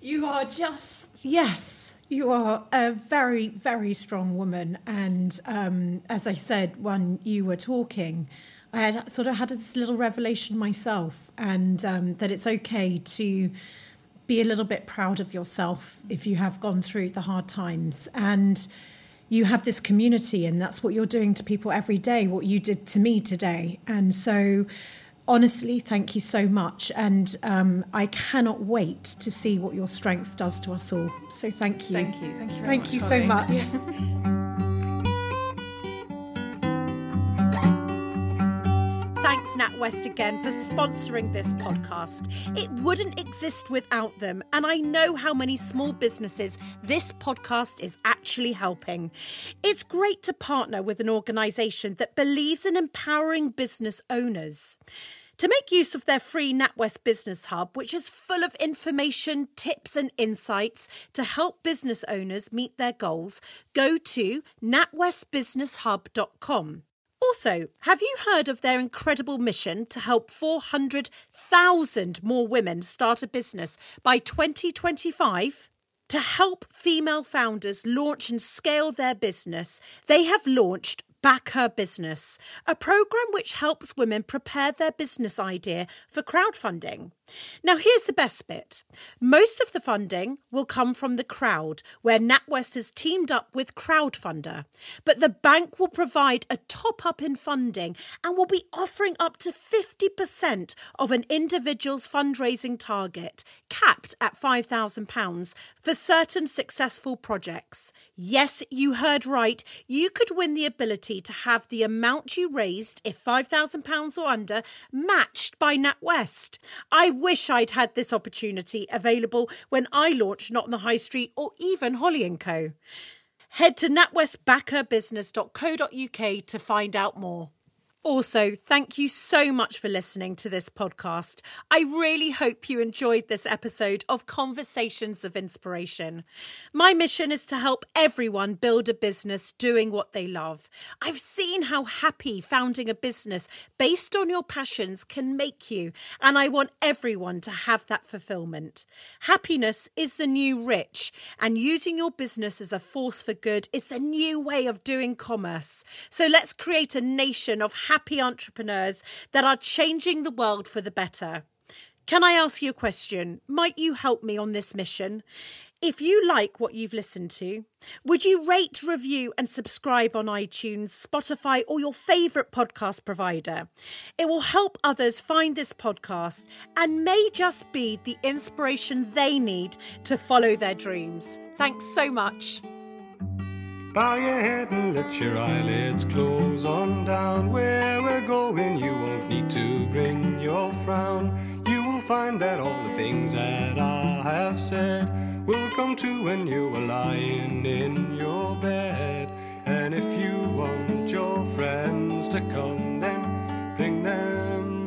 You are just, yes, you are a very, very strong woman. And um, as I said when you were talking, I had sort of had this little revelation myself, and um, that it's okay to be a little bit proud of yourself if you have gone through the hard times. And you have this community, and that's what you're doing to people every day, what you did to me today. And so, honestly, thank you so much. And um, I cannot wait to see what your strength does to us all. So thank you. Thank you. Thank you Thank much, you so much. [LAUGHS] Thanks, NatWest, again for sponsoring this podcast. It wouldn't exist without them, and I know how many small businesses this podcast is actually helping. It's great to partner with an organisation that believes in empowering business owners. To make use of their free NatWest Business Hub, which is full of information, tips, and insights to help business owners meet their goals, go to natwestbusinesshub.com. Also, have you heard of their incredible mission to help 400,000 more women start a business by 2025? To help female founders launch and scale their business, they have launched Back Her Business, a program which helps women prepare their business idea for crowdfunding. Now, here's the best bit most of the funding will come from the crowd, where NatWest has teamed up with Crowdfunder. But the bank will provide a top up in funding and will be offering up to 50% of an individual's fundraising target, capped at £5,000 for certain successful projects. Yes, you heard right. You could win the ability to have the amount you raised, if £5,000 or under, matched by NatWest. I wish I'd had this opportunity available when I launched Not on the High Street or even Holly & Co. Head to natwestbackherbusiness.co.uk to find out more. Also, thank you so much for listening to this podcast. I really hope you enjoyed this episode of Conversations of Inspiration. My mission is to help everyone build a business doing what they love. I've seen how happy founding a business based on your passions can make you, and I want everyone to have that fulfillment. Happiness is the new rich, and using your business as a force for good is the new way of doing commerce. So let's create a nation of happy entrepreneurs that are changing the world for the better. Can I ask you a question? Might you help me on this mission? If you like what you've listened to, would you rate, review, and subscribe on iTunes, Spotify, or your favourite podcast provider? It will help others find this podcast and may just be the inspiration they need to follow their dreams. Thanks so much. Bow your head and let your eyelids close on down. Where we're going, you won't need to bring your frown. You will find that all the things that I have said will come true when you are lying in your bed. And if you want your friends to come, then bring them